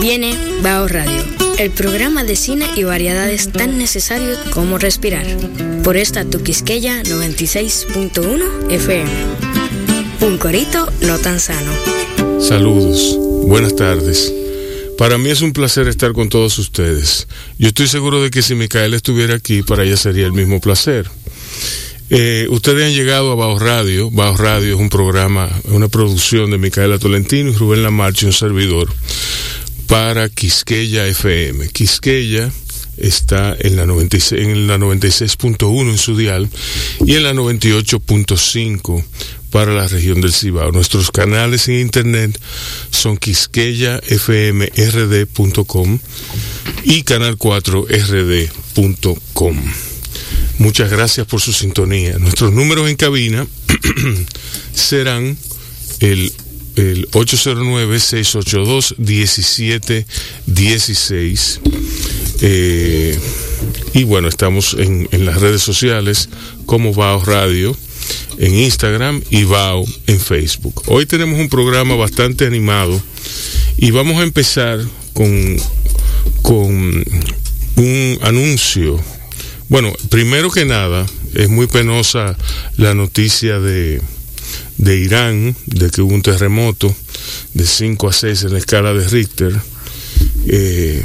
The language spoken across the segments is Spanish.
Viene Bao Radio, el programa de cine y variedades tan necesarios como respirar. Por esta Tuquisqueya 96.1 FM. Un corito no tan sano. Saludos, buenas tardes. Para mí es un placer estar con todos ustedes. Yo estoy seguro de que si Micaela estuviera aquí, para ella sería el mismo placer. Eh, ustedes han llegado a Bajo Radio. Bajo Radio es un programa, una producción de Micaela Tolentino y Rubén Lamarche, un servidor, para Quisqueya FM. Quisqueya está en la 96.1 en, la 96.1 en su dial y en la 98.5 para la región del Cibao. Nuestros canales en internet son quisqueyafmrd.com y canal4rd.com. Muchas gracias por su sintonía. Nuestros números en cabina serán el, el 809-682-1716. Eh, y bueno, estamos en, las redes sociales como Bao Radio, en Instagram y Bao en Facebook. Hoy tenemos un programa bastante animado y vamos a empezar con, con un anuncio bueno, primero que nada, es muy penosa la noticia de, de Irán, de que hubo un terremoto de 5 a 6 en la escala de Richter. Eh,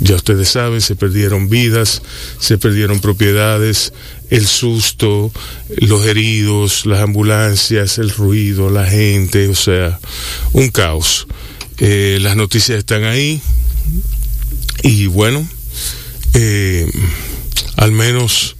ya ustedes saben, se perdieron vidas, se perdieron propiedades, el susto, los heridos, las ambulancias, el ruido, la gente, o sea, un caos. Eh, las noticias están ahí y bueno, eh, al menos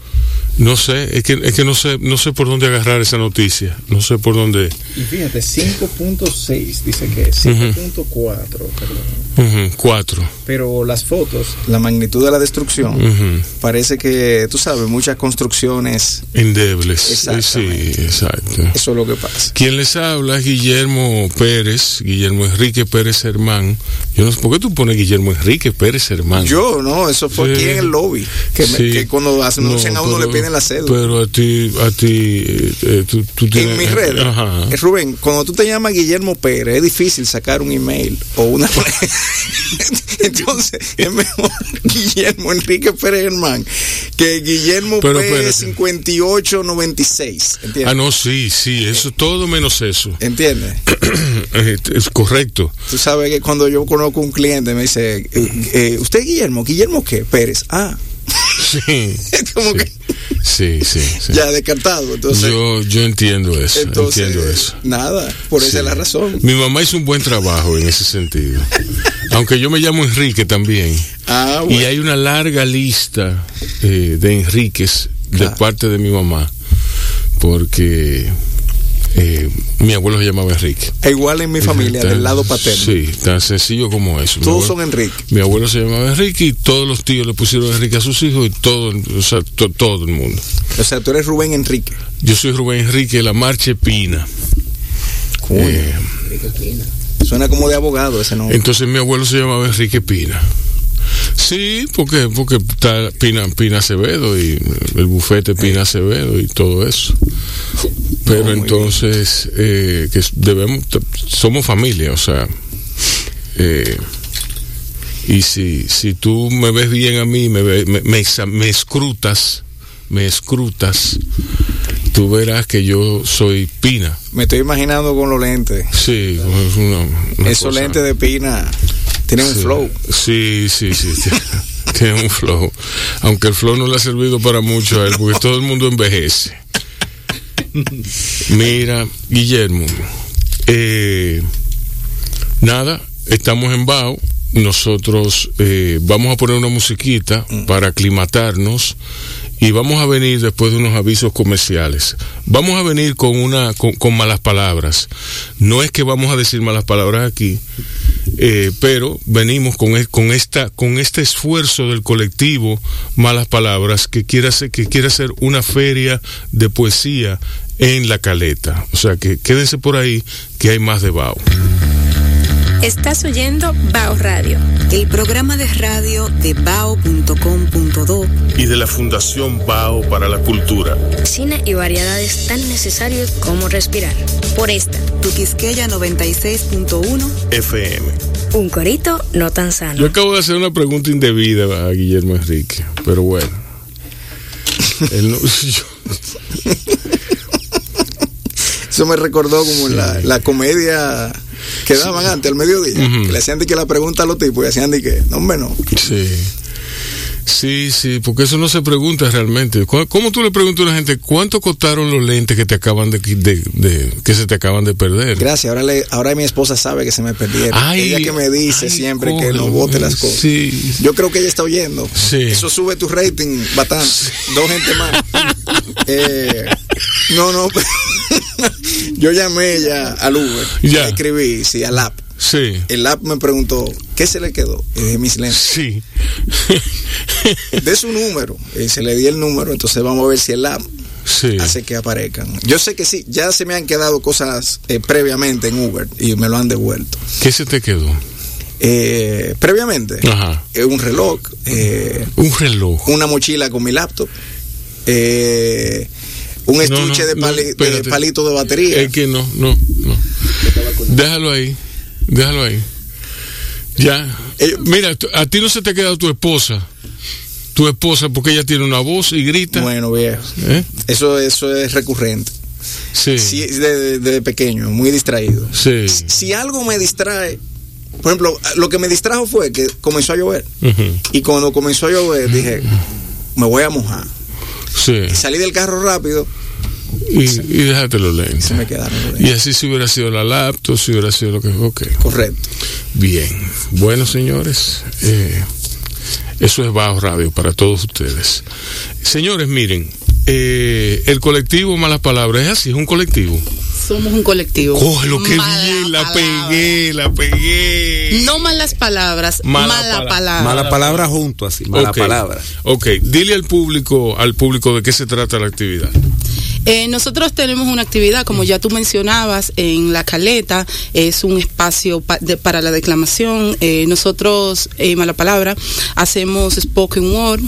no sé, es que, es que no sé, no sé por dónde agarrar esa noticia, no sé por dónde. Y fíjate, 5.6 dice que es, 5.4, perdón. Uh -huh, 4. Pero las fotos, la magnitud de la destrucción, uh -huh. parece que, tú sabes, muchas construcciones endebles. Sí, exacto. Eso es lo que pasa. Quien les habla es Guillermo Pérez, Guillermo Enrique Pérez Hermán. Yo no sé, ¿por qué tú pones Guillermo Enrique Pérez Hermán? Yo, no, eso fue sí. aquí en el lobby, que, sí. me, que cuando anuncian no, a uno pero, le piden la cédula. Pero a ti, a ti, eh, tú, tú, tienes... En mis redes. Ajá. Eh, Rubén, cuando tú te llamas Guillermo Pérez, es difícil sacar un email o una... Entonces, es mejor Guillermo Enrique Pérez Germán que Guillermo pero, Pérez 5896. ¿Entiendes? Ah, no, sí, sí, eso todo menos eso. ¿Entiendes? es correcto. Tú sabes que cuando yo conozco un cliente me dice, eh, ¿usted Guillermo? ¿Guillermo qué? Pérez. Ah. Sí. como sí. que Sí, sí, sí, Ya descartado. Entonces, yo, yo entiendo eso. Entonces, entiendo eso. Nada, por esa es la razón. Mi mamá hizo un buen trabajo en ese sentido. Aunque yo me llamo Enrique también. Ah, bueno. Y hay una larga lista eh, de Enríquez de ah. parte de mi mamá. Porque eh, mi abuelo se llamaba Enrique. E igual en mi familia, tan, del lado paterno. Sí, tan sencillo como eso. Todos abuelo, son Enrique. Mi abuelo se llamaba Enrique y todos los tíos le pusieron Enrique a sus hijos y todo, o sea, to, todo el mundo. O sea, tú eres Rubén Enrique. Yo soy Rubén Enrique de la Marche Pina. Eh, Pina. Suena como de abogado ese nombre. Entonces mi abuelo se llamaba Enrique Pina. Sí, porque porque está Pina, Pina Acevedo y el bufete Pina Acevedo y todo eso. Pero no, entonces eh, que debemos somos familia, o sea, eh, y si si tú me ves bien a mí, me me, me, me escrutas, me escrutas, tú verás que yo soy Pina. Me estoy imaginando con los lentes. Sí, es una, una esos cosa. lentes de Pina tienen sí, un flow. Sí, sí, sí. tiene un flow. Aunque el flow no le ha servido para mucho a él, porque todo el mundo envejece. Mira, Guillermo, eh, nada, estamos en Bao. Nosotros eh, vamos a poner una musiquita para aclimatarnos y vamos a venir después de unos avisos comerciales. Vamos a venir con una con malas palabras. No es que vamos a decir malas palabras aquí, eh, pero venimos con, con esta con este esfuerzo del colectivo malas palabras que quiere hacer que quiere hacer una feria de poesía en la Caleta. O sea que quédense por ahí que hay más de Bao. Estás oyendo Bao Radio, el programa de radio de bao.com.do y de la Fundación Bao para la Cultura. Cine y variedades tan necesarios como respirar. Por esta, Tu Quisqueya 96.1 FM. Un corito no tan sano. Yo acabo de hacer una pregunta indebida a Guillermo Enrique, pero bueno. Él no- yo- Eso me recordó como la, la comedia que daban antes, al mediodía. Que le hacían de que la pregunta a los tipos y hacían de que, no, hombre, no. sí. Sí, sí, porque eso no se pregunta realmente. ¿Cu- ¿Cómo tú le preguntas a una gente cuánto costaron los lentes que te acaban de, de- de- que se te acaban de perder? Gracias, ahora, le, ahora mi esposa sabe que se me perdieron. Ay, ella que me dice ay, siempre que no bote las cosas. Sí. Yo creo que ella está oyendo. Sí. Eso sube tu rating bastante. Dos gente más. Eh, no, no. Yo llamé ya al Uber. Ya. Le escribí, sí, al app. Sí. El app me preguntó, ¿qué se le quedó? Y dije, mis lentes. Sí. De su número. Y se le di el número, entonces vamos a ver si el app Sí. hace que aparezcan. Yo sé que sí, ya se me han quedado cosas eh, previamente en Uber y me lo han devuelto. ¿Qué se te quedó? Eh, previamente, Ajá. eh, un reloj, eh, Un reloj. una mochila con mi laptop, eh, un No, estuche no, de, no, pali- de palito de batería. Es que no, no, no. Déjalo ahí. Déjalo ahí. Ya. Eh, Mira, a ti no se te ha quedado tu esposa. Tu esposa, porque ella tiene una voz y grita. Bueno, viejo. ¿Eh? Eso, eso es recurrente. Sí. Sí, desde de, pequeño, muy distraído. Sí. Si, si algo me distrae, por ejemplo, lo que me distrajo fue que comenzó a llover. Y cuando comenzó a llover, dije, me voy a mojar. Sí. Y salí del carro rápido Y, y déjate los lentes. se me quedaron. los Y así si hubiera sido la laptop, si hubiera sido lo que... Ok. Correcto. Bien. Bueno, señores, eh, eso es Bajo Radio para todos ustedes. Señores, miren, eh, el colectivo Malas Palabras es así, es un colectivo. Somos un colectivo. Cógelo, qué Mala bien, la palabra. pegué, la pegué. No malas palabras, Mala mala, pala- palabra. Mala palabra junto, así, mala Ok. palabra. Ok, dile al público, al público de qué se trata la actividad. Eh, nosotros tenemos una actividad, como ya tú mencionabas, en La Caleta, es un espacio pa- de- para la declamación. Eh, nosotros, eh, mala palabra, hacemos spoken word,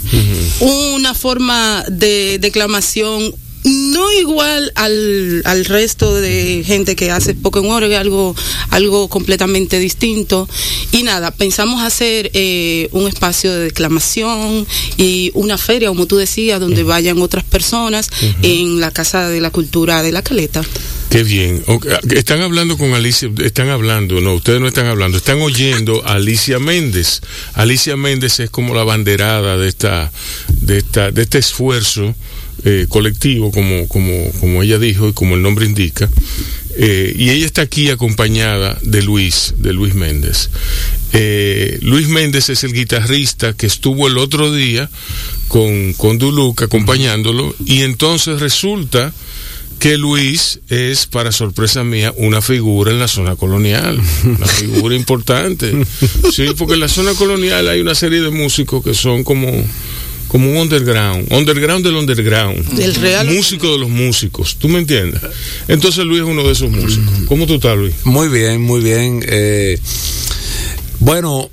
una forma de declamación no igual al, al resto de gente que hace spoken word, es algo, algo completamente distinto. Y nada, pensamos hacer eh, un espacio de declamación y una feria, como tú decías, donde vayan otras personas en la Casa de la Cultura de la Caleta. Qué bien. Están hablando con Alicia, están hablando, no, ustedes no están hablando, están oyendo a Alicia Méndez. Alicia Méndez es como la banderada de esta, de esta, de este esfuerzo eh, colectivo, como, como, como ella dijo y como el nombre indica. Eh, y ella está aquí acompañada de Luis, de Luis Méndez. Eh, Luis Méndez es el guitarrista que estuvo el otro día con, con Duluc acompañándolo y entonces resulta que Luis es, para sorpresa mía, una figura en la zona colonial, una figura importante. Sí, porque en la zona colonial hay una serie de músicos que son como, como un underground, underground del underground, Del real- músico de los músicos, ¿tú me entiendes? Entonces Luis es uno de esos músicos. ¿Cómo tú estás, Luis? Muy bien, muy bien. Eh, bueno,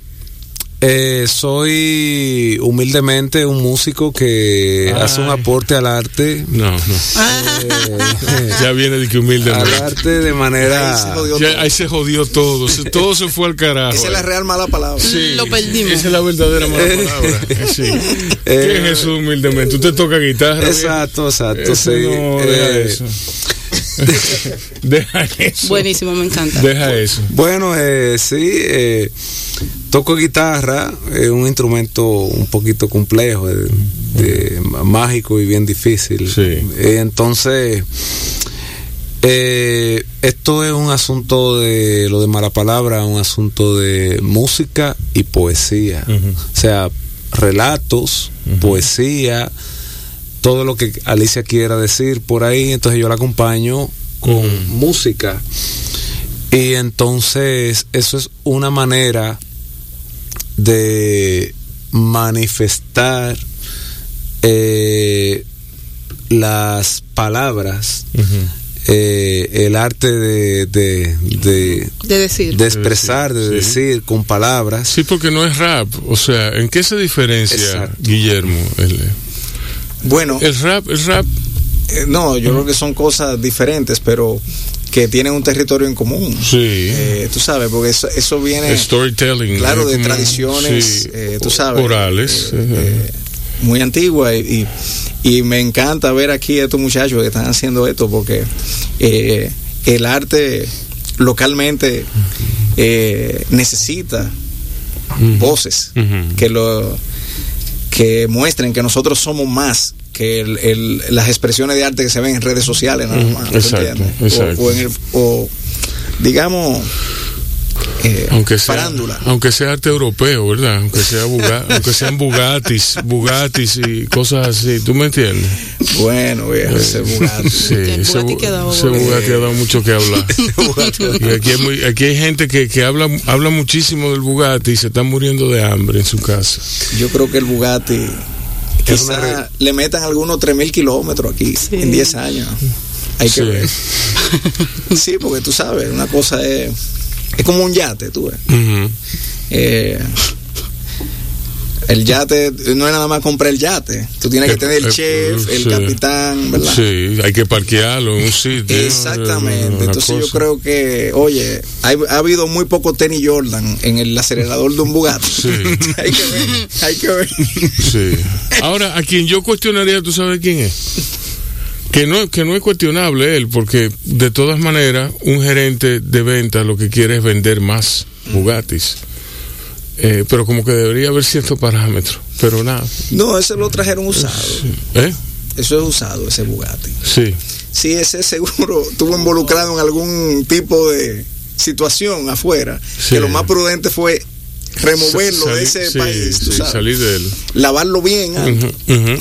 eh, soy humildemente un músico que hace un aporte al arte. No, no. eh, Ya viene de que al humildemente. arte de Ahí se manera jodió Ya, ahí se jodió todo, se- todo se fue al carajo. Esa es la real mala palabra. Sí, Lo perdimos. Esa es la verdadera mala palabra. Sí. ¿Qué es eso humildemente? ¿Usted toca guitarra? Exacto, exacto, Eso sí. no, deja Eh, eso. deja eso. Buenísimo, me encanta. Deja eso. Bueno, eh, sí, eh, toco guitarra, es un instrumento un poquito complejo, eh, de- mágico y bien difícil. Sí. Eh, entonces, eh, esto es un asunto de lo de mala palabra, un asunto de música y poesía. O sea, relatos, poesía, todo lo que Alicia quiera decir por ahí, entonces yo la acompaño con música. Y entonces eso es una manera de manifestar eh, las palabras, eh, el arte de, de, de, De decir. de expresar, de Sí. decir con palabras. Sí, porque no es rap. O sea, ¿en qué se diferencia, Exacto. Guillermo? El, Bueno, el rap, el rap. eh, no, yo creo que son cosas diferentes, pero que tienen un territorio en común. Sí. Eh, tú sabes, porque eso, eso viene, Storytelling. claro, es de como- tradiciones, sí, eh, tú sabes. Orales. eh, eh, muy antiguas y, y, y me encanta ver aquí a estos muchachos que están haciendo esto porque eh, el arte localmente eh, necesita voces que lo que muestren que nosotros somos más que el- el- las expresiones de arte que se ven en redes sociales nada. O, en el, o, digamos eh, aunque sea, farándula aunque sea arte europeo, ¿verdad? Aunque sea Buga- aunque sean Bugattis, Bugattis y cosas así, ¿tú me entiendes? bueno viejo, ese Bugatti. Sí, ese, Bugatti ha dado ese bueno. Bugatti ha dado mucho que hablar. y aquí hay, muy- aquí hay gente que, que habla, habla muchísimo del Bugatti y se están muriendo de hambre en su casa. yo creo que el Bugatti quizá re- le metan algunos 3000 kilómetros aquí Sí. en 10 años hay que Sí. ver sí porque tú sabes una cosa es es como un yate tú ves. Eh, el yate no es nada más comprar el yate. Tú tienes que Eh, tener el eh, chef, el sí. capitán, ¿verdad? Sí, hay que parquearlo en un sitio. Exactamente. Entonces yo creo que, oye, hay- ha habido muy poco tenis Jordan en el acelerador de un Bugatti. Sí. hay que ver, hay que ver. Sí. Ahora, a quien yo cuestionaría, ¿tú sabes quién es? Que no, que no es cuestionable él, porque de todas maneras, un gerente de venta lo que quiere es vender más Bugattis. Eh, pero como que debería haber ciertos parámetros. Pero nada. No, ese lo trajeron usado. ¿Eh? Eso es usado, ese Bugatti. Sí. Sí, ese seguro estuvo involucrado en algún tipo de situación afuera. Sí. Que lo más prudente fue removerlo de Salir- ese sí, país. sí, salir de él. Lavarlo bien. ujú.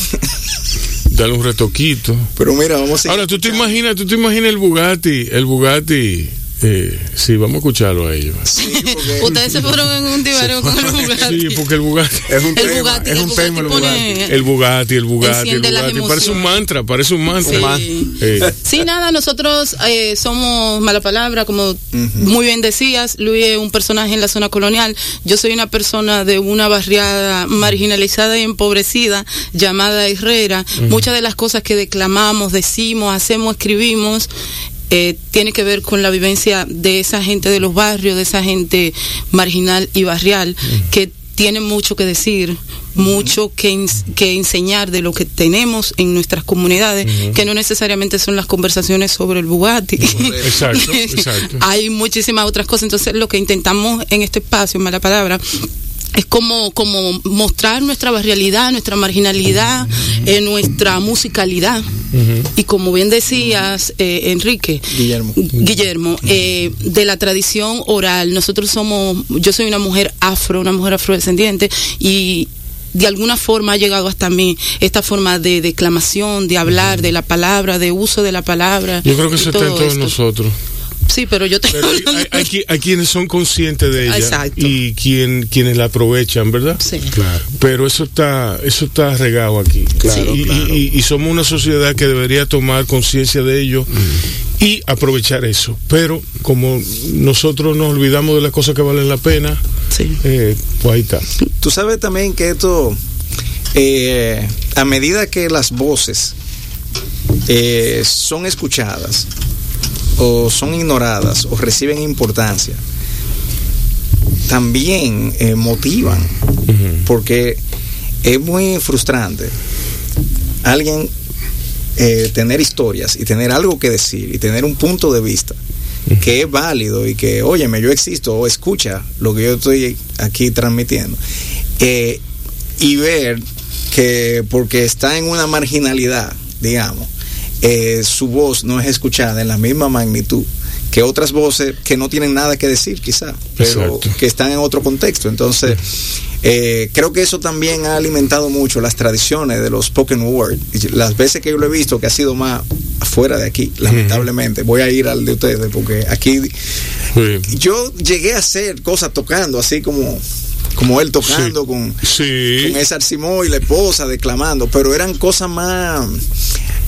Darle un retoquito. Pero mira, vamos a Ahora, ¿tú te imaginas, tú te imaginas el Bugatti, el Bugatti, eh, sí, vamos a escucharlo a ellos. Sí, porque- Ustedes se fueron en un tibareo con el Bugatti. Sí, porque el Bugatti, Es un El tema, Bugatti, es el un Bugatti tema el Bugatti. el Bugatti, el Bugatti, el Bugatti, parece un mantra, parece un mantra. Sí. Eh, Sí, nada, nosotros eh, somos mala palabra, como muy bien decías, Luis es un personaje en la zona colonial, yo soy una persona de una barriada marginalizada y empobrecida llamada Herrera, muchas de las cosas que declamamos, decimos, hacemos, escribimos, eh, tiene que ver con la vivencia de esa gente de los barrios, de esa gente marginal y barrial, que tiene mucho que decir, mucho que, ens- que enseñar de lo que tenemos en nuestras comunidades, que no necesariamente son las conversaciones sobre el Bugatti. Exacto, exacto. Hay muchísimas otras cosas. Entonces, lo que intentamos en este espacio, en mala palabra, es como, como mostrar nuestra barrialidad, nuestra marginalidad, eh, nuestra musicalidad. Y como bien decías, eh, Enrique, Guillermo. Guillermo, eh, de la tradición oral. Nosotros somos, yo soy una mujer afro, una mujer afrodescendiente y de alguna forma ha llegado hasta mí esta forma de declamación, de hablar, de la palabra, de uso de la palabra. yo creo que eso está en todo todos nosotros. Sí, pero yo te Pero hay, hay- hay qui- hay quienes son conscientes de ella Exacto. y quien, quienes la aprovechan, ¿verdad? Sí. Claro. Pero eso está, eso está regado aquí. Claro, y, claro. y- y somos una sociedad que debería tomar conciencia de ello y aprovechar eso. Pero como nosotros nos olvidamos de las cosas que valen la pena, Sí. eh, pues ahí está. Tú sabes también que esto, eh, a medida que las voces eh, son escuchadas o son ignoradas o reciben importancia, también eh, motivan, porque es muy frustrante alguien eh, tener historias y tener algo que decir y tener un punto de vista que es válido y que, óyeme, yo existo o escucha lo que yo estoy aquí transmitiendo. Eh, y ver que porque está en una marginalidad, digamos, eh, su voz no es escuchada en la misma magnitud que otras voces que no tienen nada que decir quizá, pero Exacto. que están en otro contexto. Entonces, eh, creo que eso también ha alimentado mucho las tradiciones de los spoken word. Las veces que yo lo he visto, que ha sido más afuera de aquí, lamentablemente. Voy a ir al de ustedes, porque aquí Sí. yo llegué a hacer cosas tocando, así como, como él tocando Sí. con, Sí. con esa Simón y la esposa declamando, pero eran cosas más.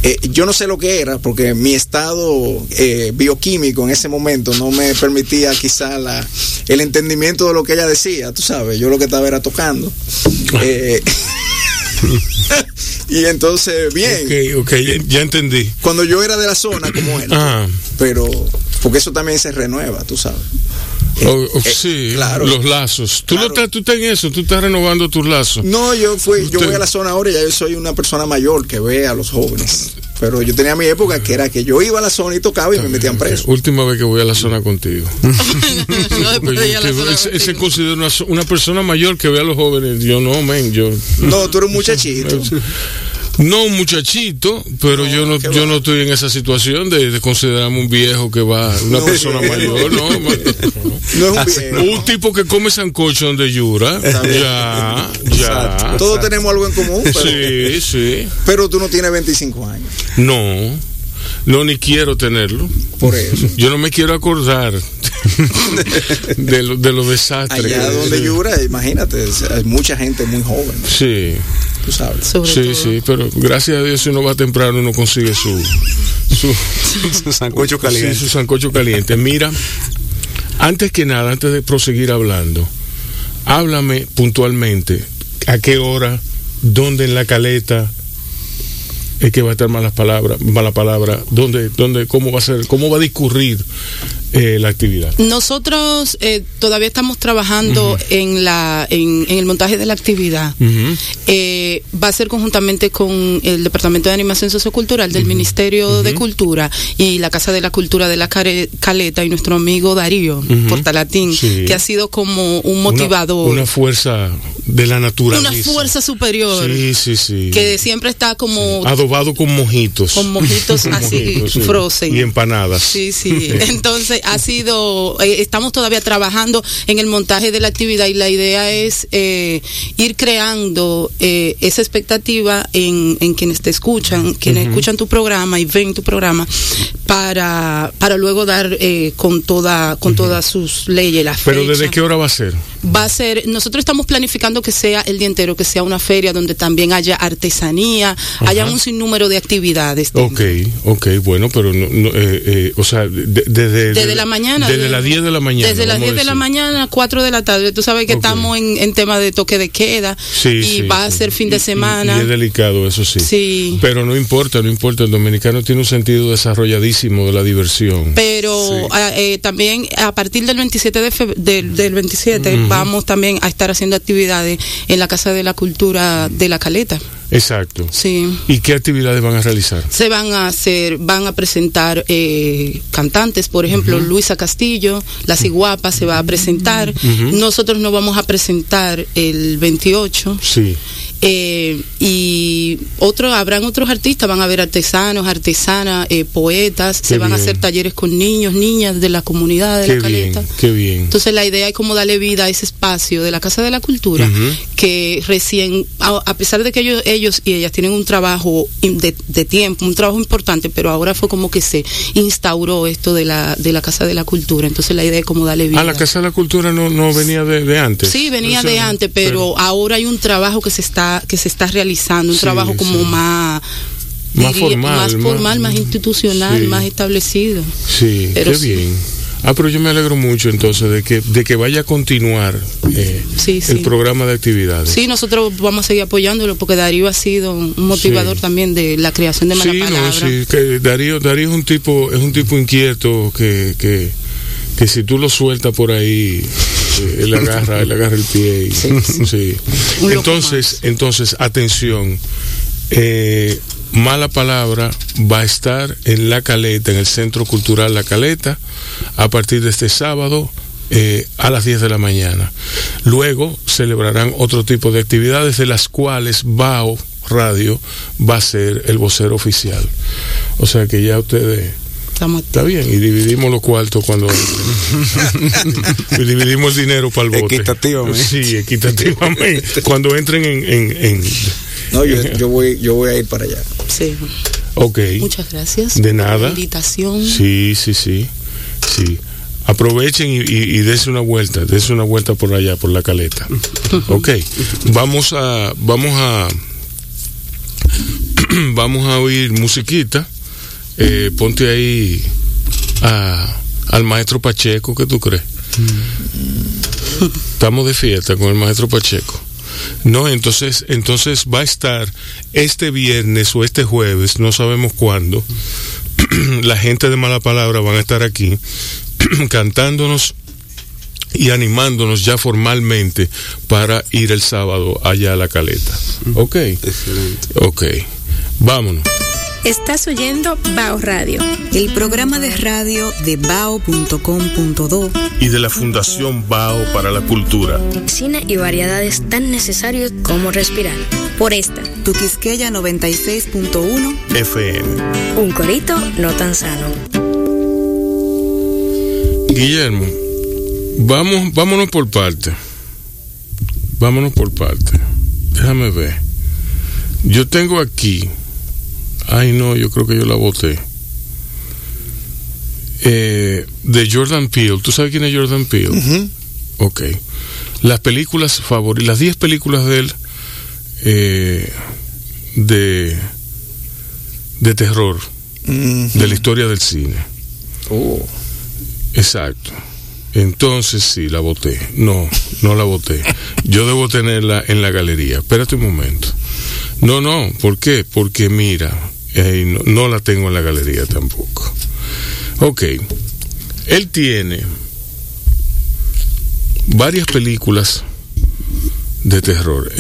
eh, yo no sé lo que era, porque mi estado eh, bioquímico en ese momento no me permitía quizá la, el entendimiento de lo que ella decía, tú sabes, yo lo que estaba era tocando. Eh, y entonces, bien, Ok, ok, ya, ya entendí. cuando yo era de la zona como él, Ah, pero porque eso también se renueva, tú sabes. Oh, oh, sí, claro. los lazos. ¿Tú, Claro. no estás, tú estás en eso, tú estás renovando tus lazos. No, yo fui, yo voy a la zona ahora y ya yo soy una persona mayor que ve a los jóvenes. Pero yo tenía mi época que era que yo iba a la zona y tocaba y me metían preso. Última vez que voy a la zona contigo. No, después de ir a la Que zona él, se- él se contigo. considera una, una persona mayor que ve a los jóvenes. Yo no, men, yo. No, tú eres un muchachito. No un muchachito, pero No, yo no yo va. no estoy en esa situación de, de considerarme un viejo que va, una No, persona mayor, no. No es un viejo. Un tipo que come sancocho donde llora. Ya, ya. Todos tenemos algo en común, pero, Sí, sí. pero tú no tienes 25 años. No, no ni quiero tenerlo. Por eso. Yo no me quiero acordar de, lo- de los desastres. Allá donde Yura, imagínate, hay mucha gente muy joven, Sí, tú sabes. Sobre sí, todo. sí, pero gracias a Dios si uno va temprano uno consigue su su, Sancocho caliente. sí, su sancocho caliente. Mira, antes que nada, antes de proseguir hablando, háblame puntualmente a qué hora, dónde en la caleta es que va a estar malas palabras, mala palabra, dónde, dónde, cómo va a ser, cómo va a discurrir eh, la actividad. Nosotros eh, todavía estamos trabajando en la en, en el montaje de la actividad. Eh, va a ser conjuntamente con el Departamento de Animación Sociocultural del Ministerio de Cultura y la Casa de la Cultura de la Caleta y nuestro amigo Darío. Portalatín, Sí. que ha sido como un motivador, Una, fuerza de la naturaleza. una fuerza superior Sí, sí, sí. que siempre está como Adobado con mojitos. con mojitos así mojitos, sí. frozen Y empanadas. Sí, sí. Entonces ha sido, eh, estamos todavía trabajando en el montaje de la actividad y la idea es eh, ir creando eh, esa expectativa en, en quienes te escuchan, quienes escuchan tu programa y ven tu programa para, para luego dar eh, con toda con todas sus leyes, las Pero ¿desde qué hora va a ser? Va a ser, nosotros estamos planificando que sea el día entero, que sea una feria donde también haya artesanía, haya un sinnúmero de actividades. Ok, ok, bueno, pero no, no, eh, eh, o sea, de- desde, Desde la mañana. Desde las 10 de la mañana. Desde las vamos a 10 de la mañana a 4 de la tarde. Tú sabes que estamos en, en tema de toque de queda Sí, y sí, va a ser fin de y- semana. Y, es delicado, eso sí. Sí. Pero no importa, no importa. El dominicano tiene un sentido desarrolladísimo de la diversión. pero ah, eh, también a partir del 27 de del 27 vamos también a estar haciendo actividades en la Casa de la Cultura de la Caleta. Exacto. Sí. ¿Y qué actividades van a realizar? Se van a hacer, van a presentar eh, cantantes, por ejemplo, Luisa Castillo, La Ciguapa se va a presentar. Nosotros nos vamos a presentar el 28. Sí. Eh, y otro, habrán otros artistas, van a haber artesanos, artesanas, eh, poetas, se van a hacer talleres con niños, niñas de la comunidad de Qué la bien, Caleta. qué bien. Entonces la idea es como darle vida a ese espacio de la Casa de la Cultura, que recién, a, a pesar de que ellos, ellos y ellas tienen un trabajo de, de tiempo, un trabajo importante, pero ahora fue como que se instauró esto de la, de la Casa de la Cultura. Entonces la idea es como darle vida. Ah, la Casa de la Cultura no, no venía de, de antes. Sí, venía O sea, de antes, pero, ahora hay un trabajo que se está que se está realizando, un Sí, trabajo como sí. más Más formal, más formal, más- más institucional, sí. más establecido. Sí, Pero qué bien. Ah, pero yo me alegro mucho entonces de que, de que vaya a continuar eh, Sí, sí. el programa de actividades. Sí, nosotros vamos a seguir apoyándolo porque Darío ha sido un motivador Sí. también de la creación de mala Sí, no, palabra. sí, que Darío, Darío es un tipo, es un tipo inquieto que, que, que si tú lo sueltas por ahí, él agarra, él agarra el pie. y- sí. Entonces, entonces, atención, eh, mala palabra va a estar en La Caleta, en el Centro Cultural La Caleta, a partir de este sábado. eh, a las 10 de la mañana. Luego celebrarán otro tipo de actividades de las cuales BAO Radio va a ser el vocero oficial. O sea que ya ustedes Estamos Está bien, y dividimos los cuartos cuando y dividimos el dinero para el bote. Equitativamente. Sí, equitativamente. cuando entren en, en, en- No, yo, yo voy, yo voy a ir para allá. sí. Ok. Muchas gracias. De por la nada. invitación. Sí, sí, sí. Sí. Aprovechen y, y, y dense una vuelta, dense una vuelta por allá, por la caleta. Ok. Vamos a, vamos a, vamos a oír musiquita. Eh, ponte ahí a- al maestro Pacheco, ¿qué tú crees? Estamos de fiesta con el maestro Pacheco. No, entonces, entonces va a estar este viernes o este jueves, no sabemos cuándo, la gente de Mala Palabra van a estar aquí cantándonos y animándonos ya formalmente para ir el sábado allá a la caleta. Ok. Excelente. Ok. Vámonos. Estás oyendo Bao Radio. El programa de radio de bao.com.do Y de la Fundación Bao para la Cultura. Cine y variedades tan necesarios como respirar. Por esta, Tu Quisqueya 96.1 FM. un corito no tan sano. Guillermo, vamos, vámonos por parte. Vámonos por parte. Déjame ver. Yo tengo aquí. Ay, no, yo creo que yo la voté. Eh, de Jordan Peele. ¿Tú sabes quién es Jordan Peele? Ujú. Ok. Las películas favoritas, las 10 películas de él eh, de, de terror de la historia del cine. Oh. Exacto. Entonces sí, la voté. No, no la voté. Yo debo tenerla en la galería. Espérate un momento. No, no, ¿por qué? Porque mira, eh, no, no la tengo en la galería tampoco. Ok. Él tiene varias películas de terror,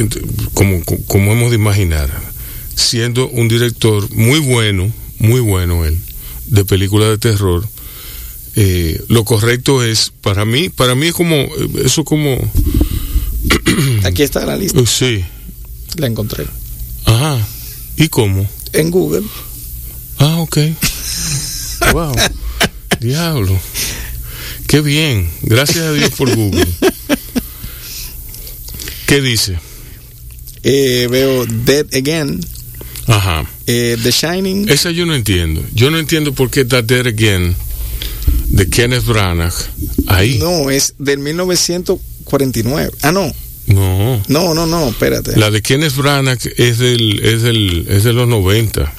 como, como hemos de imaginar, siendo un director muy bueno, muy bueno él, de películas de terror. Eh, lo correcto es, para mí, para mí es como, eh, eso como, Aquí está la lista. sí, La encontré. ajá, ¿y cómo? En Google. Ah, ok. Wow. Diablo. Qué bien. Gracias a Dios por Google. ¿Qué dice? Eh, veo Dead Again. Ajá. eh, The Shining. Esa yo no entiendo. Yo no entiendo por qué está Dead Again de Kenneth Branagh ahí. No, es del 1949. Ah, no. No. No, no, no, espérate. La de Kenneth Branagh es del es del es de los 90.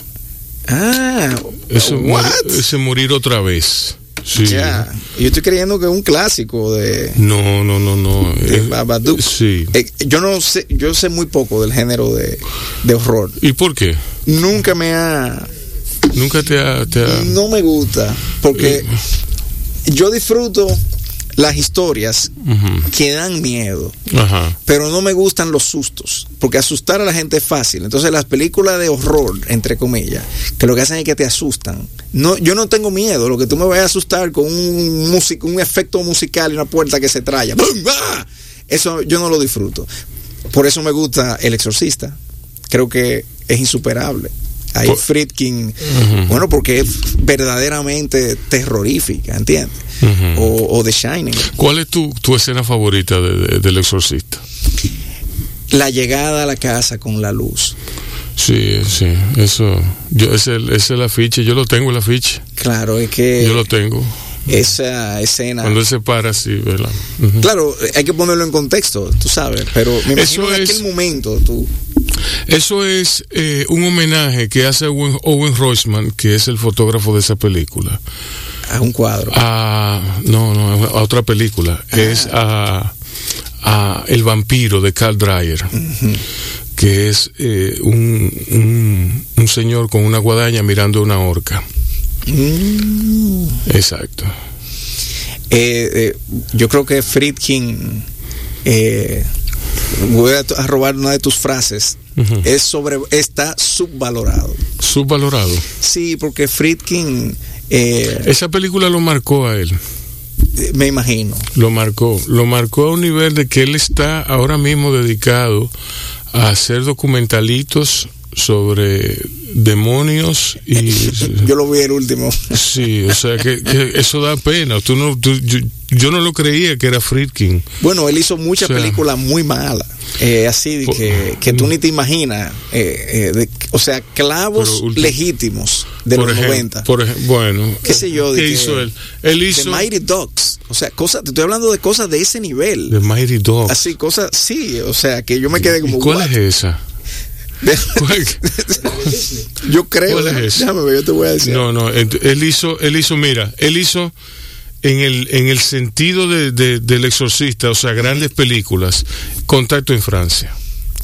Ah, Eso what? ese morir otra vez. Sí. Ya. Yo estoy creyendo que es un clásico de, No, no, no, no. de Es- Babadook. Sí. Eh, yo no sé, yo sé muy poco del género de, de horror. ¿Y por qué? Nunca me ha, Nunca te ha, te ha- no me gusta, porque yo disfruto las historias que dan miedo, pero no me gustan los sustos, porque asustar a la gente es fácil. Entonces las películas de horror, entre comillas, que lo que hacen es que te asustan. No, yo no tengo miedo, lo que tú me vas a asustar con un músico, un efecto musical y una puerta que se traya. ¡Ah! Eso yo no lo disfruto. Por eso me gusta El Exorcista. Creo que es insuperable. Ahí Por- Friedkin, bueno, porque es verdaderamente terrorífica, ¿entiendes? O, o The Shining. ¿Cuál es tu, tu escena favorita de- de- del exorcista? La llegada a la casa con la luz. Sí, sí, eso. Yo, ese, ese es el afiche, yo lo tengo el afiche. Claro, es que Yo lo tengo. esa escena. Cuando él se para así, ¿verdad? Claro, hay que ponerlo en contexto, tú sabes, pero me imagino Eso en es- aquel momento tú. Eso es eh, un homenaje que hace Owen, Owen Roisman, que es el fotógrafo de esa película. A un cuadro. A, no, no, a otra película. Es a, a El vampiro de Carl Dreyer. Que es eh, un, un, un señor con una guadaña mirando una horca. Mm. Exacto. Eh, eh, yo creo que Friedkin, eh, voy a, a robar una de tus frases, es sobre, está subvalorado. Subvalorado. Sí, porque Friedkin, eh, Esa película lo marcó a él. me imagino. Lo marcó. Lo marcó a un nivel de que él está ahora mismo dedicado a hacer documentalitos sobre demonios y Yo lo vi el último. sí, o sea que, que eso da pena. Tú no, tú- yo, yo no lo creía que era Friedkin. Bueno, él hizo muchas O sea, películas muy malas, eh, así de por- que, que tú ni te imaginas, eh, eh, de- o sea, clavos legítimos de los ejem- 90. Por ej- bueno, ¿Qué sé yo? de ¿Qué que- hizo él? Él The hizo Mighty Ducks, o sea, cosas, te estoy hablando de cosas de ese nivel. The Mighty Dog. Así, cosas, sí, o sea, que yo me quedé como. ¿Y cuál "What?". es esa? ¿Cuál- yo creo, ¿Cuál es déjame, esa? déjame ver, yo te voy a decir. No, no, él hizo, él hizo, mira, él hizo en el, en el sentido de, de- del exorcista, o sea, grandes películas, Contacto en Francia,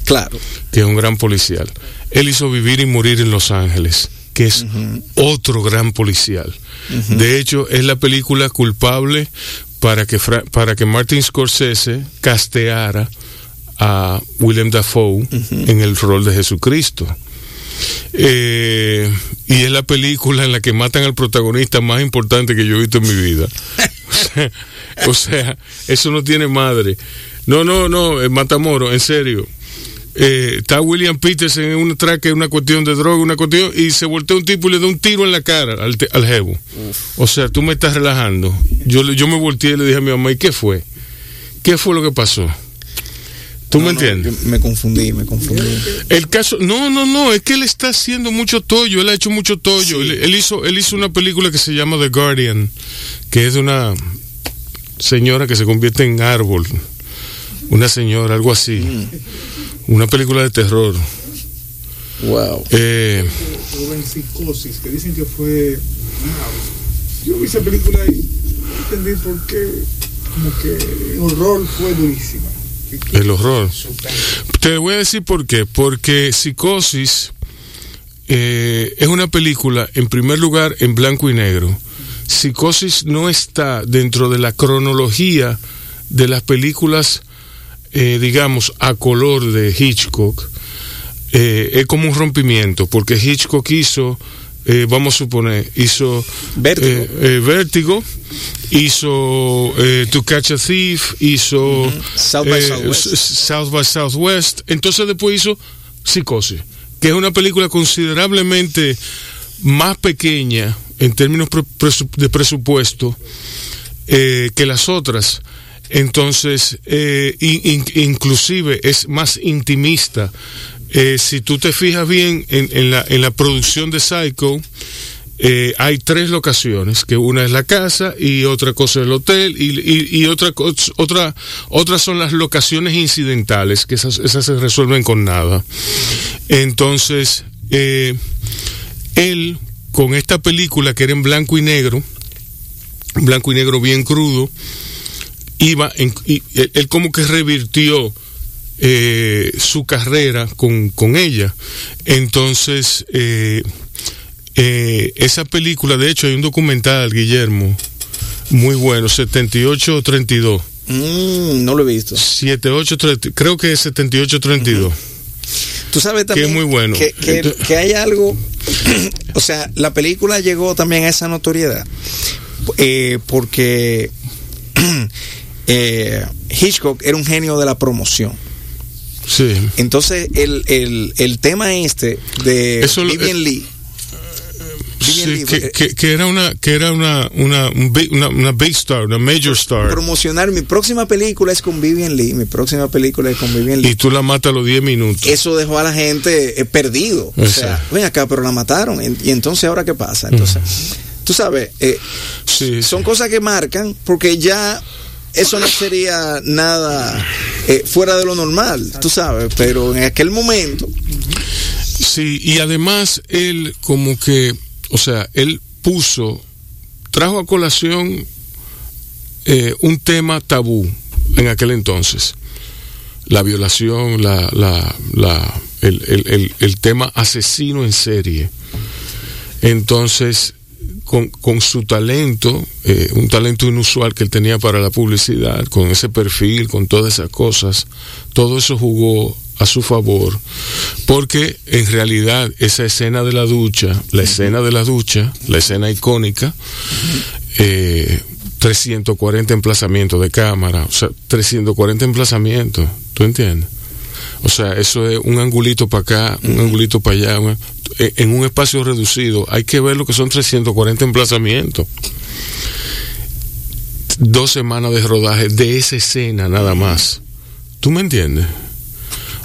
Claro. que es un gran policial. Él hizo Vivir y Morir en Los Ángeles, que que es otro gran policial. De hecho, es la película culpable para que, para que Martin Scorsese casteara a William Dafoe en el rol de Jesucristo. Eh, y es la película en la que matan al protagonista más importante que yo he visto en mi vida. o sea, eso no tiene madre. No, no, no, Matamoro, en serio. Eh, está William Peterson en un traque, una cuestión de droga, una cuestión, y se voltea un tipo y le da un tiro en la cara al, al jevo. O sea, tú me estás relajando. Yo, yo me volteé y le dije a mi mamá, ¿y qué fue? ¿Qué fue lo que pasó? ¿Tú me entiendes? me confundí, me confundí. El caso, no, no, no, es que él está haciendo mucho tollo, él ha hecho mucho tollo. Él, hizo, él hizo una película que se llama The Guardian, que es de una señora que se convierte en árbol. Una señora, algo así. Mm. Una película de terror. Wow. Eh, psicosis, que dicen que fue. yo vi esa película y entendí por qué. Como que el horror fue durísima. El horror. Te voy a decir por qué. Porque Psicosis eh, es una película, en primer lugar, en blanco y negro. Psicosis no está dentro de la cronología de las películas, eh, digamos, a color de Hitchcock. Eh, es como un rompimiento, porque Hitchcock hizo eh, vamos a suponer, hizo Vértigo, eh, Vértigo hizo To Catch a Thief, hizo South, by Southwest. South by Southwest, entonces después hizo Psicosis, que es una película considerablemente más pequeña en términos de presupuesto que las otras. Entonces, inclusive es más intimista eh, si tú te fijas bien en, la, producción de Psycho, eh, hay tres locaciones, que una es la casa y otra cosa es el hotel y, otra, otra, otras son las locaciones incidentales, que esas, esas se resuelven con nada. Entonces, eh, él, con esta película que era en blanco y negro, blanco y negro bien crudo, iba él como que revirtió eh, su carrera con, con ella. Entonces, eh, eh, esa película, de hecho, hay un documental, Guillermo, muy bueno, 7832. Mm, no lo he visto. 78, creo que es 7832. Tú sabes también que es muy bueno. Que, que, que hay algo, o sea, la película llegó también a esa notoriedad eh, porque eh, Hitchcock era un genio de la promoción. Sí. Entonces, el, el, el tema este de Eso, Vivian eh, Lee. Vivian Sí, Lee, que, eh, que, que era una que era una una, una una big star, una major star. promocionar mi próxima película es con Vivian Lee. Mi próxima película es con Vivian Lee. Y tú la matas a los 10 minutos. Eso dejó a la gente eh, perdido. O sea, ven acá, pero la mataron. Y entonces, ¿ahora qué pasa? Entonces, tú sabes, eh, Sí, son sí. cosas que marcan porque ya eso no sería nada eh, fuera de lo normal, tú sabes, pero en aquel momento, Sí, y además él como que, o sea, él puso, trajo a colación eh, un tema tabú en aquel entonces. La violación, la, la, la, el, el- el- el tema asesino en serie. Entonces, con, con su talento, eh, un talento inusual que él tenía para la publicidad, con ese perfil, con todas esas cosas, todo eso jugó a su favor, porque en realidad esa escena de la ducha, la escena de la ducha, la escena icónica, eh, 340 emplazamientos de cámara, o sea, 340 emplazamientos, ¿tú entiendes? O sea, eso es un angulito para acá, un angulito para allá, en un espacio reducido. Hay que ver lo que son 340 emplazamientos. Dos semanas de rodaje de esa escena nada más. ¿Tú me entiendes?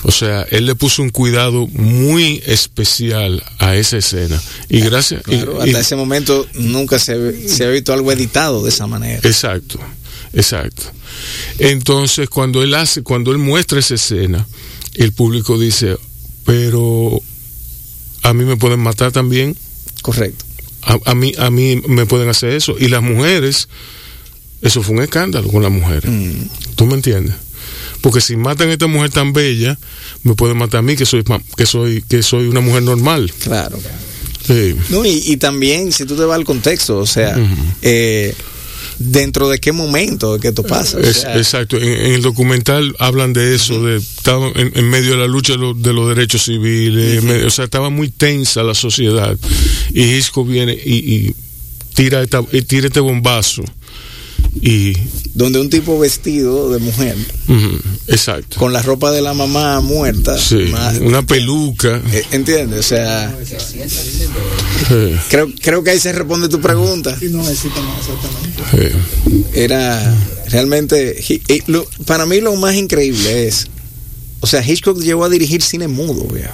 O sea, él le puso un cuidado muy especial a esa escena. Y gracias. claro, y- hasta ese momento nunca se, se ha visto algo editado de esa manera. Exacto, exacto. Entonces, cuando él hace, cuando él muestra esa escena, el público dice, pero a mí me pueden matar también, Correcto. a, a mí, a mí me pueden hacer eso. Y las mujeres, eso fue un escándalo con las mujeres. Mm. ¿Tú me entiendes? Porque si matan a esta mujer tan bella, me pueden matar a mí que soy que soy que soy una mujer normal. Claro. Sí. No, y, y también, si tú te vas al contexto, o sea, eh, dentro de qué momento que esto pasa. o Es- sea, exacto, en, en el documental hablan de eso, de estaba en, en medio de la lucha de, lo- de los derechos civiles, medio- o sea, estaba muy tensa la sociedad. Y Hitchcock viene y, y tira, esta- y tira este bombazo y donde un tipo vestido de mujer, exacto, con la ropa de la mamá muerta, sí, más- una peluca, eh, ¿entiendes? O sea, creo, creo que ahí se responde tu pregunta. Sí, no, exactamente. exactamente. Era realmente, para mí lo más increíble es, o sea, Hitchcock llegó a dirigir cine mudo, viejo.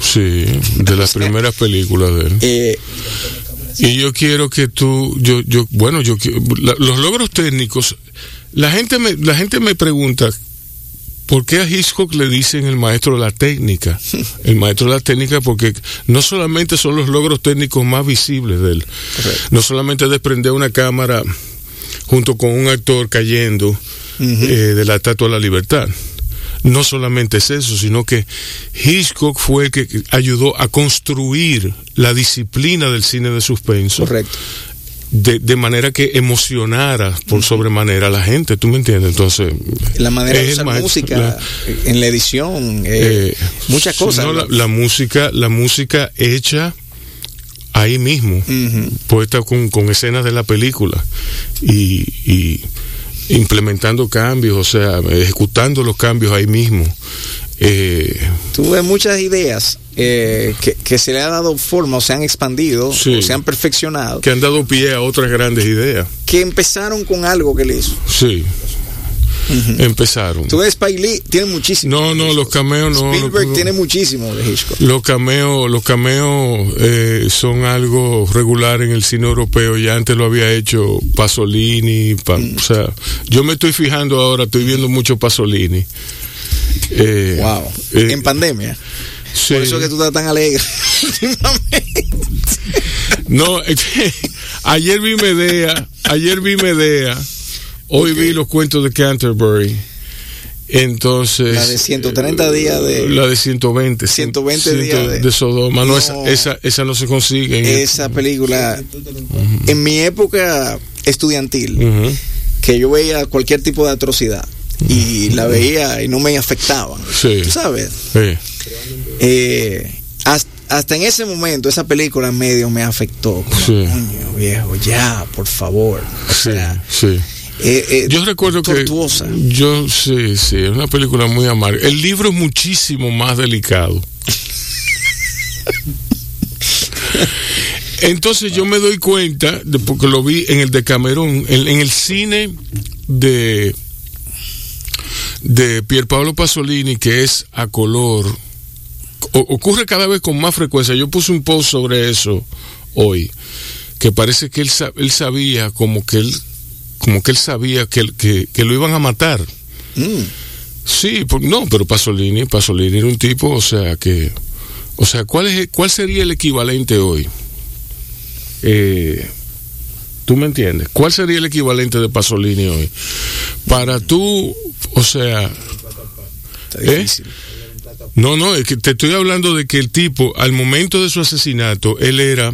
sí, de las primeras películas de él. Eh, Y yo quiero que tú, yo, yo, bueno, yo la- los logros técnicos, la gente me, la gente me pregunta por qué a Hitchcock le dicen el maestro de la técnica, el maestro de la técnica porque no solamente son los logros técnicos más visibles de él, no solamente desprender una cámara junto con un actor cayendo eh, de la Estatua de la Libertad. No solamente es eso, sino que Hitchcock fue el que ayudó a construir la disciplina del cine de suspenso correcto. de, de manera que emocionara por sobremanera a la gente, ¿tú me entiendes? Entonces, La manera de usar maestro, música la- en la edición, eh, eh, muchas cosas. no, la, música, la música hecha ahí mismo, puesta con, con escenas de la película y, y implementando cambios, o sea, ejecutando los cambios ahí mismo. Eh, Tuve muchas ideas eh, que, que se le ha dado forma o se han expandido Sí. o se han perfeccionado, que han dado pie a otras grandes ideas. que empezaron con algo que le hizo. Sí, empezaron. Tú ves, Spike Lee tiene muchísimo. No, no, los cameos no. Spielberg no- tiene muchísimo de Hitchcock. Los cameos, los cameos eh, son algo regular en el cine europeo. Ya antes lo había hecho Pasolini. pa- Mm. O sea, yo me estoy fijando ahora, estoy viendo mucho Pasolini. Eh, Wow. eh, en pandemia. sí. Por eso que tú estás tan alegre. No, ayer vi Medea, ayer vi Medea, hoy vi los cuentos de Canterbury. Entonces. La de 130 días de- La de 120. 120 días de- de, Sodoma. No, No. Esa, esa, esa no se consigue. en- Esa película, en mi época estudiantil, que yo veía cualquier tipo de atrocidad y la veía y no me afectaban. Sí. ¿Tú sabes? Sí. Eh, hasta, hasta en ese momento, esa película medio me afectó. Como, Sí. Coño, viejo, ya, por favor. O Sí, sea, sí. Eh, eh, Yo recuerdo tortuosa. que. Yo, sí, sí, es una película muy amarga. El libro es muchísimo más delicado. Entonces yo me doy cuenta, de- porque lo vi en el de Camerún, en, en el cine de, de Pierpaolo Pasolini, que es a color. O- ocurre cada vez con más frecuencia. Yo puse un post sobre eso hoy, que parece que él, él sabía, como que él, como que él sabía que, que, que lo iban a matar. Mm, Sí, por- no, pero Pasolini, Pasolini era un tipo, o sea, que, o sea, ¿cuál es, cuál sería el equivalente hoy? Eh, ¿Tú me entiendes? ¿Cuál sería el equivalente de Pasolini hoy? Para tú, o sea, está ¿Eh? no, no, es que te estoy hablando de que el tipo, al momento de su asesinato, él era,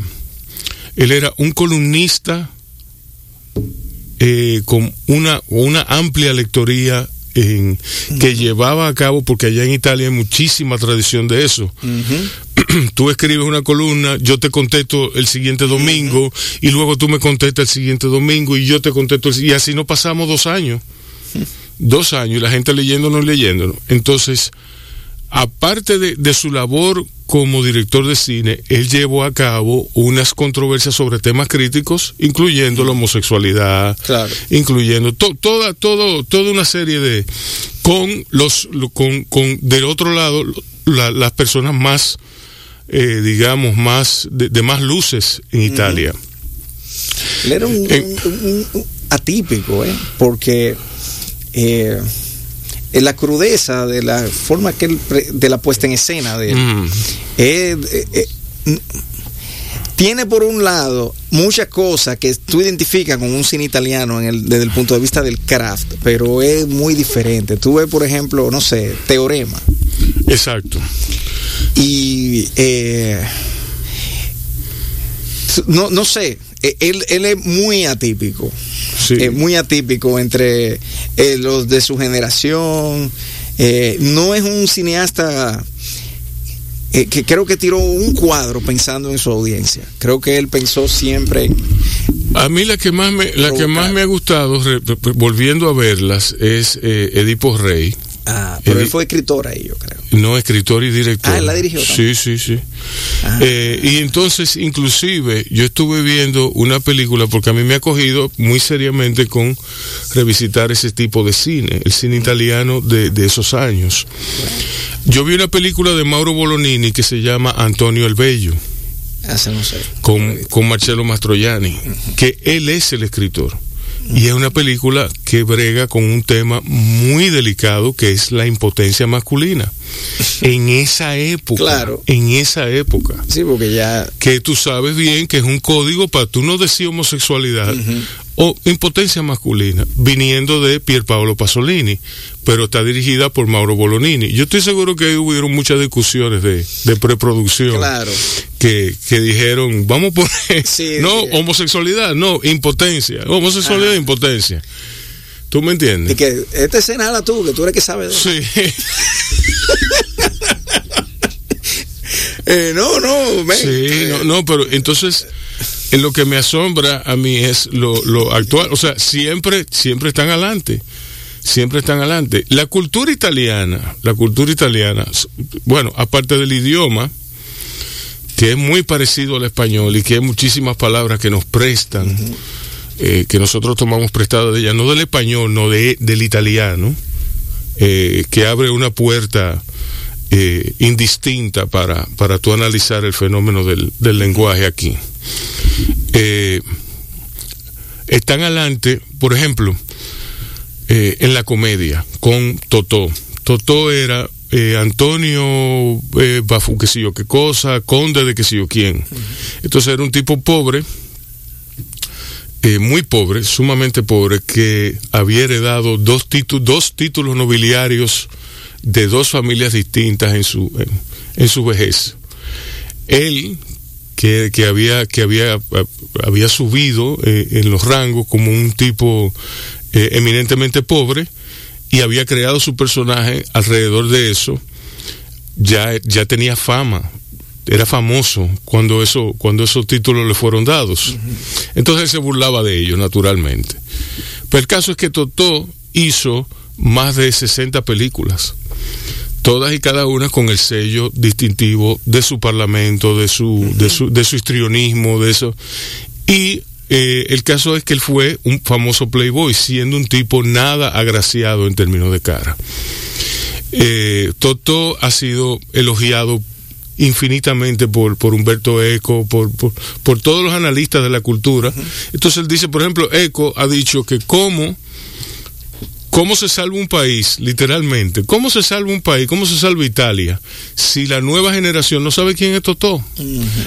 él era un columnista eh, con una, una amplia lectoría en, que llevaba a cabo, porque allá en Italia hay muchísima tradición de eso. Tú escribes una columna, yo te contesto el siguiente domingo, y luego tú me contestas el siguiente domingo, y yo te contesto, el y así no pasamos dos años. Dos años, y la gente leyéndonos y leyéndonos. Entonces, aparte de, de su labor como director de cine, él llevó a cabo unas controversias sobre temas críticos, incluyendo la homosexualidad, Claro. incluyendo to- toda, todo, toda una serie de con los lo- con, con del otro lado la- las personas más eh, digamos más de, de más luces en Italia. Él era un, Eh. un- un- un atípico, ¿eh? Porque eh, en la crudeza de la forma que él, de la puesta en escena de él, Mm. eh, eh, eh, tiene por un lado muchas cosas que tú identificas con un cine italiano en el- desde el punto de vista del craft, pero es muy diferente. Tú ves, por ejemplo, no sé, Teorema. Exacto. Y eh, no, no sé, eh, él, él es muy atípico, Sí. eh, muy atípico entre eh, los de su generación. Eh, no es un cineasta eh, que creo que tiró un cuadro pensando en su audiencia. Creo que él pensó siempre. A mí la que más me, la que más me ha gustado, re- volviendo a verlas, es eh, Edipo Rey. Ah, pero él fue escritor ahí, yo creo. No, escritor y director. Ah, él la dirigió Sí, también. sí, sí. Ah. Eh, y entonces, inclusive, yo estuve viendo una película porque a mí me ha cogido muy seriamente con revisitar ese tipo de cine, el cine italiano de, de esos años. Yo vi una película de Mauro Bolonini que se llama Antonio el Bello, no sé. con, con Marcello Mastroianni, que él es el escritor. Y es una película que brega con un tema muy delicado que es la impotencia masculina. En esa época. Claro. En esa época. Sí, porque ya... Que tú sabes bien que es un código para tú no decir homosexualidad o impotencia masculina, viniendo de Pier Paolo Pasolini, pero está dirigida por Mauro Bolonini. Yo estoy seguro que ahí hubieron muchas discusiones de, de preproducción Claro. que, que dijeron, vamos por Sí, no, sí. homosexualidad, no, impotencia, homosexualidad e impotencia. ¿Tú me Y entiendes? que esta escena la tú, que tú eres que sabes. Sí, Eh, no, no, ven. sí, no, no, pero entonces en lo que me asombra a mí es lo, lo actual, o sea, siempre, siempre están adelante, siempre están adelante. La cultura italiana, la cultura italiana, bueno, aparte del idioma, que es muy parecido al español y que hay muchísimas palabras que nos prestan, eh, que nosotros tomamos prestadas de ella, no del español, no de, del italiano, eh, que abre una puerta eh, indistinta para, para tú analizar el fenómeno del, del lenguaje aquí. Eh, están adelante, por ejemplo, eh, en la comedia, con Totó. Totó era eh, Antonio Bafu, que sé yo qué cosa, conde de que sé yo quién. Entonces era un tipo pobre, muy pobre, sumamente pobre, que había heredado dos, títulos dos títulos nobiliarios de dos familias distintas en su, en, en su vejez. Él, que, que había, que había, había subido eh, en los rangos como un tipo eh, eminentemente pobre y había creado su personaje alrededor de eso, ya, ya tenía fama, era famoso cuando, eso, cuando esos títulos le fueron dados. Entonces él se burlaba de ellos, naturalmente. Pero el caso es que Totó hizo más de 60 películas, todas y cada una con el sello distintivo de su parlamento, de su, de su, de su histrionismo, de eso. Y eh, el caso es que él fue un famoso playboy, siendo un tipo nada agraciado en términos de cara. Eh, Totó ha sido elogiado infinitamente por, por Humberto Eco, por, por, por todos los analistas de la cultura. Entonces él dice, por ejemplo, Eco ha dicho que cómo, cómo se salva un país, literalmente, cómo se salva un país, cómo se salva Italia, si la nueva generación no sabe quién es Totó.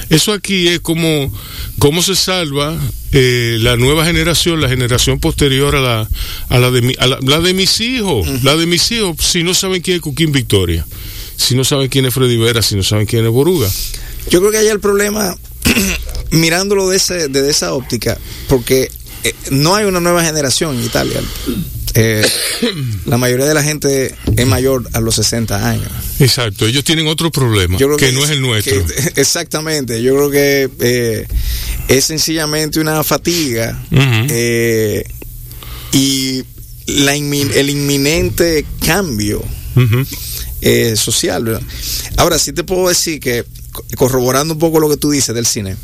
Eso aquí es como cómo se salva eh, la nueva generación, la generación posterior a la, a la, de, mi, a la, la de mis hijos, la de mis hijos, si no saben quién es Coquín Victoria, si no saben quién es Freddy Vera, si no saben quién es Boruga. Yo creo que hay el problema, mirándolo de, ese, de esa óptica, porque eh, no hay una nueva generación en Italia. Eh, la mayoría de la gente es mayor a los 60 años. Exacto, ellos tienen otro problema, Yo creo que, no es el nuestro. que- exactamente, yo creo que eh, es sencillamente una fatiga eh, y la el inminente cambio eh, social. ¿verdad? Ahora sí te puedo decir que, co- corroborando un poco lo que tú dices del cine,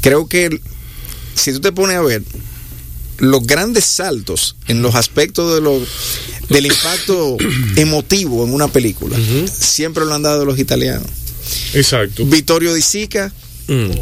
creo que si tú te pones a ver los grandes saltos en los aspectos de lo, del impacto emotivo en una película, siempre lo han dado los italianos. Exacto. Vittorio Di Sica, Mm.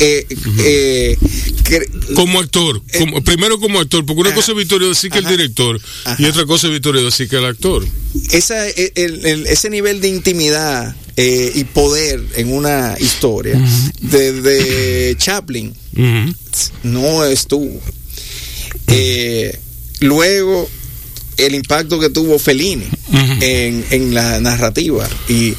eh, eh, cre- Como actor, como, primero como actor, porque una Ajá. cosa es Vittorio de que el Ajá. director y otra cosa es Vittorio de que el actor. esa, el- el- ese nivel de intimidad eh, y poder en una historia de, de Chaplin Ujú. no estuvo. Eh, luego, el impacto que tuvo Fellini en, en la narrativa y,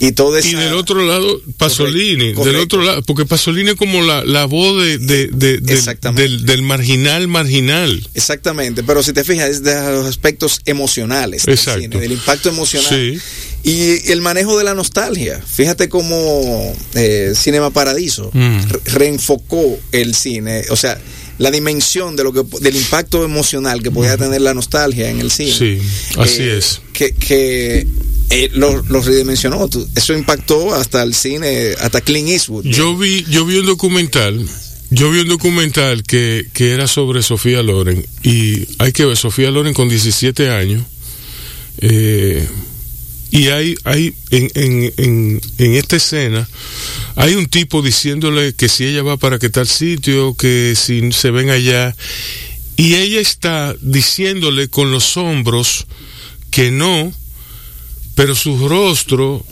y todo esa- Y del otro lado, Pasolini. Correcto, Del otro lado, porque Pasolini es como la, la voz de, de- de- del- del, del marginal marginal. Exactamente, pero si te fijas, es de los aspectos emocionales del cine, del impacto emocional. Sí. Y el manejo de la nostalgia. Fíjate cómo eh, Cinema Paradiso Mm. re- reenfocó el cine, o sea, la dimensión de lo que del impacto emocional que podía tener la nostalgia en el cine. Sí, así Eh, es. Que, que eh, lo, lo redimensionó. Eso impactó hasta el cine, hasta Clint Eastwood. Yo vi, yo vi un documental, yo vi un documental que, que era sobre Sofía Loren y hay que ver Sofía Loren con 17 años eh, y hay, hay en, en, en, en esta escena hay un tipo diciéndole que si ella va para qué tal sitio, que si se ven allá y ella está diciéndole con los hombros que no, pero su rostro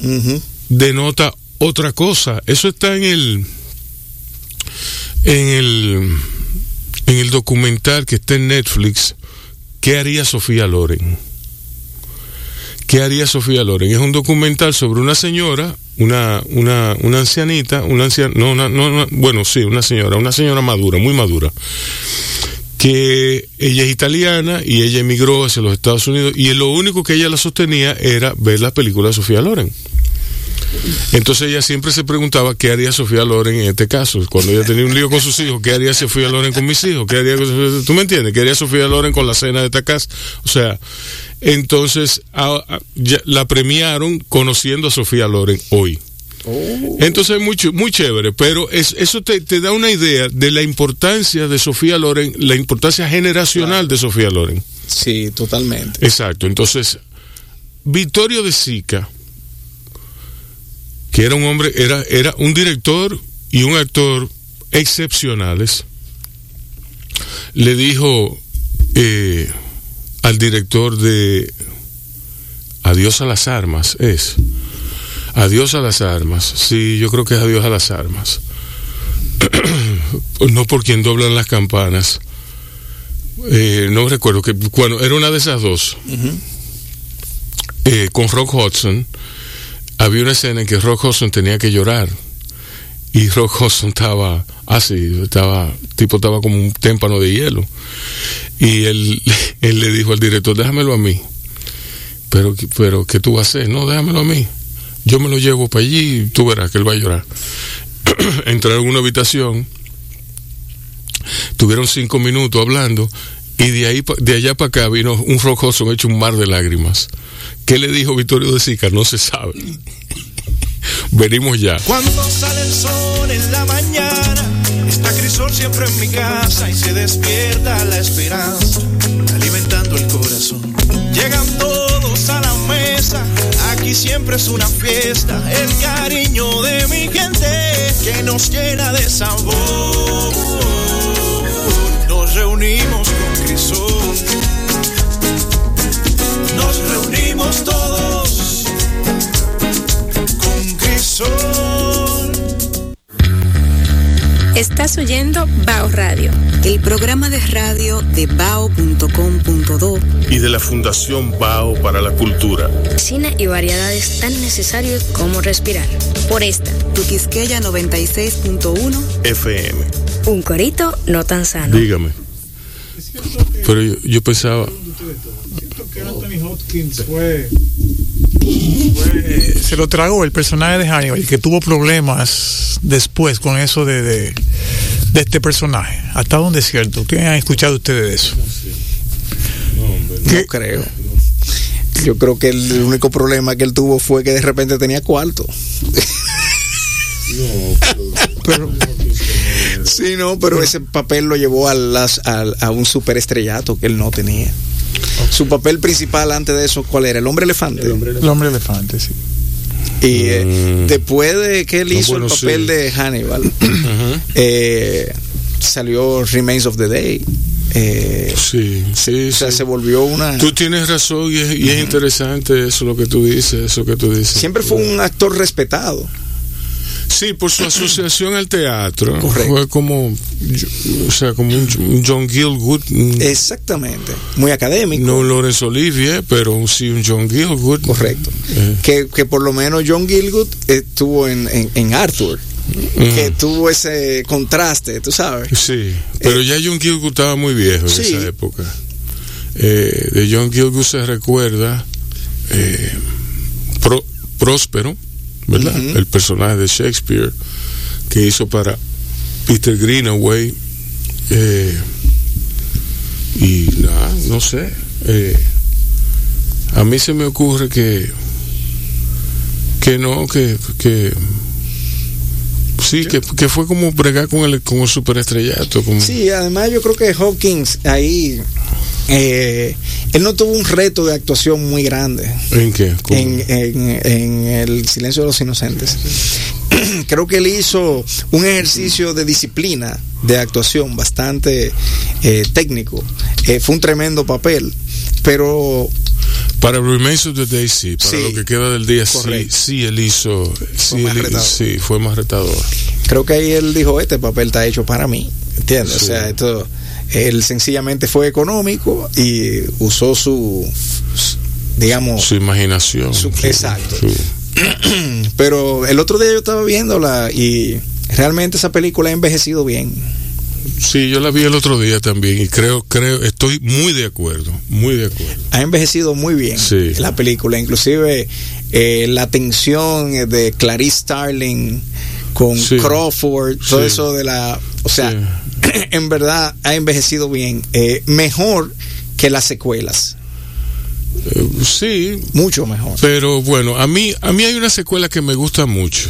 denota otra cosa. Eso está en el en el en el documental que está en Netflix. ¿Qué haría Sofía Loren? ¿Qué haría Sofía Loren? Es un documental sobre una señora, una una una ancianita, una anciana, no, una- no, bueno, sí, una señora, una señora madura, muy madura que ella es italiana y ella emigró hacia los Estados Unidos y lo único que ella la sostenía era ver las películas de Sofía Loren. Entonces ella siempre se preguntaba qué haría Sofía Loren en este caso. Cuando ella tenía un lío con sus hijos, ¿qué haría Sofía Loren con mis hijos? ¿Qué haría ¿Tú me entiendes? ¿Qué haría Sofía Loren con la cena de esta casa? O sea, entonces a- a- ya la premiaron conociendo a Sofía Loren hoy. Entonces muy, muy chévere, pero es, eso te, te da una idea de la importancia de Sofía Loren, la importancia generacional de Sofía Loren. Sí, totalmente. Exacto, entonces Vittorio de Sica, que era un hombre, era, era un director y un actor excepcionales, le dijo eh, al director de Adiós a las armas, es. Adiós a las armas. Sí, yo creo que es adiós a las armas. no por quien doblan las campanas. Eh, no recuerdo que cuando era una de esas dos. Eh, con Rock Hudson había una escena en que Rock Hudson tenía que llorar y Rock estaba así, estaba tipo estaba como un témpano de hielo. Y él, él le dijo al director déjamelo a mí pero pero qué tú vas a hacer no déjamelo a mí. Yo me lo llevo para allí y tú verás que él va a llorar entraron en una habitación tuvieron cinco minutos hablando y de ahí de allá para acá vino un Rock Hudson hecho un mar de lágrimas. ¿qué le dijo Vittorio de Sica? no se sabe venimos ya Cuando sale el sol en la mañana, está Crisol siempre en mi casa y se despierta la esperanza, alimentando el corazón. Llegan todos a la mesa, aquí siempre es una fiesta, el cariño de mi gente que nos llena de sabor. Nos reunimos con Crisol, nos reunimos todos Estás oyendo Bao Radio. El programa de radio de bao.com.do y de la Fundación Bao para la Cultura Cine y variedades tan necesarios como respirar. Por esta, Tu Quisqueya 96.1 FM un corito no tan sano. dígame pero yo, yo pensaba siento que Anthony Hopkins fue, fue- se lo tragó el personaje de Hannibal y que tuvo problemas después con eso de, de, de este personaje. ¿Hasta dónde es cierto? ¿Qué han escuchado ustedes de eso? No creo. Yo creo que el único problema que él tuvo fue que de repente tenía cuarto. Pero, Sí, no, pero ese papel lo llevó a, las, a, a un superestrellato que él no tenía. Su papel principal antes de eso, ¿cuál era? El hombre elefante. el hombre elefante, sí. Y eh, Mm. después de que él No, hizo bueno, el papel sí. de Hannibal, eh, salió Remains of the Day. Eh, sí sí, o sea, sí. se volvió una... tú tienes razón y es, y es interesante eso lo que tú dices eso que tú dices Siempre fue un actor respetado. Sí, por su asociación al teatro. Correcto. Fue como, o sea, como un, John mm, Exactamente. Muy académico. No un Laurence Olivier, pero sí un John Gielgud. Correcto. Eh. Que, que por lo menos John Gilgood estuvo en, en, en Arthur. Mm. Que tuvo ese contraste, tú sabes. Sí, pero ya John Gielgud estaba muy viejo en Sí. esa época. Eh, de John Gielgud se recuerda eh, Pro- Próspero, ¿verdad? El personaje de Shakespeare que hizo para Peter Greenaway. eh, y nada, no sé. eh, a mí se me ocurre que que no, que, que sí, que, que fue como bregar con el, con el superestrellato. Como, Sí, además yo creo que Hopkins ahí, eh, él no tuvo un reto de actuación muy grande ¿En qué? En, en- en El Silencio de los Inocentes. creo que él hizo un ejercicio de disciplina de actuación bastante eh, técnico. Eh, fue un tremendo papel, pero Para Remains of the Day, sí. Para Sí. lo que queda del día, sí, Correcto. sí, él hizo. Él- sí, fue más retador. creo que ahí él dijo, este papel está hecho para mí, ¿entiendes? Sí. O sea, esto, él sencillamente fue económico y usó su, digamos, Su imaginación. Su- exacto. pero el otro día yo estaba viéndola y realmente esa película ha envejecido bien. Sí, yo la vi el otro día también y creo, creo, estoy muy de acuerdo, muy de acuerdo. Ha envejecido muy bien Sí. la película, inclusive eh, la tensión de Clarice Starling con Sí. Crawford, todo Sí. eso de la, o sea, en verdad ha envejecido bien, eh, mejor que las secuelas, Eh, sí, mucho mejor. pero bueno, a mí, a mí hay una secuela que me gusta mucho.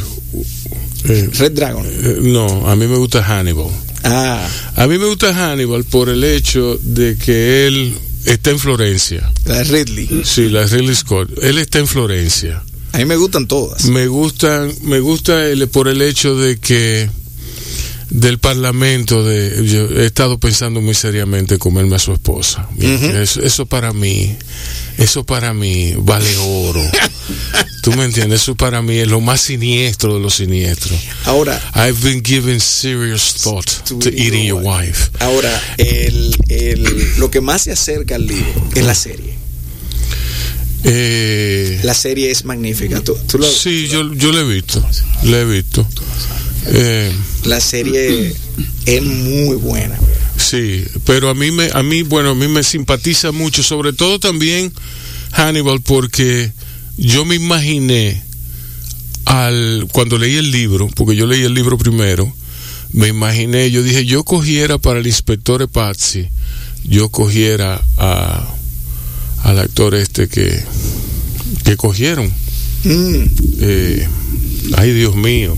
Eh, Red Dragon. no, a mí me gusta Hannibal. Ah, A mí me gusta Hannibal por el hecho de que él está en Florencia. la de Ridley. Sí, la Ridley Scott. Él está en Florencia. A mí me gustan todas. Me gustan, me gusta el, por el hecho de que del parlamento de yo he estado pensando muy seriamente en comerme a su esposa. Eso, eso para mí, eso para mí vale oro. Tú me entiendes, eso para mí es lo más siniestro de los siniestros. Ahora, I've been given serious thought To to eating your wife. Ahora, el, el- lo que más se acerca al libro es la serie. Eh, La serie es magnífica. Tú- tú lo- sí, yo, yo le he visto, le he visto. Eh, La serie es muy buena. Sí, pero a mí me, a mí, bueno, a mí me simpatiza mucho, sobre todo también Hannibal, porque yo me imaginé al cuando leí el libro, porque yo leí el libro primero, me imaginé, yo dije, yo cogiera para el inspector Pazzi, yo cogiera a al actor este que que cogieron. Mm, Eh, ay, Dios mío.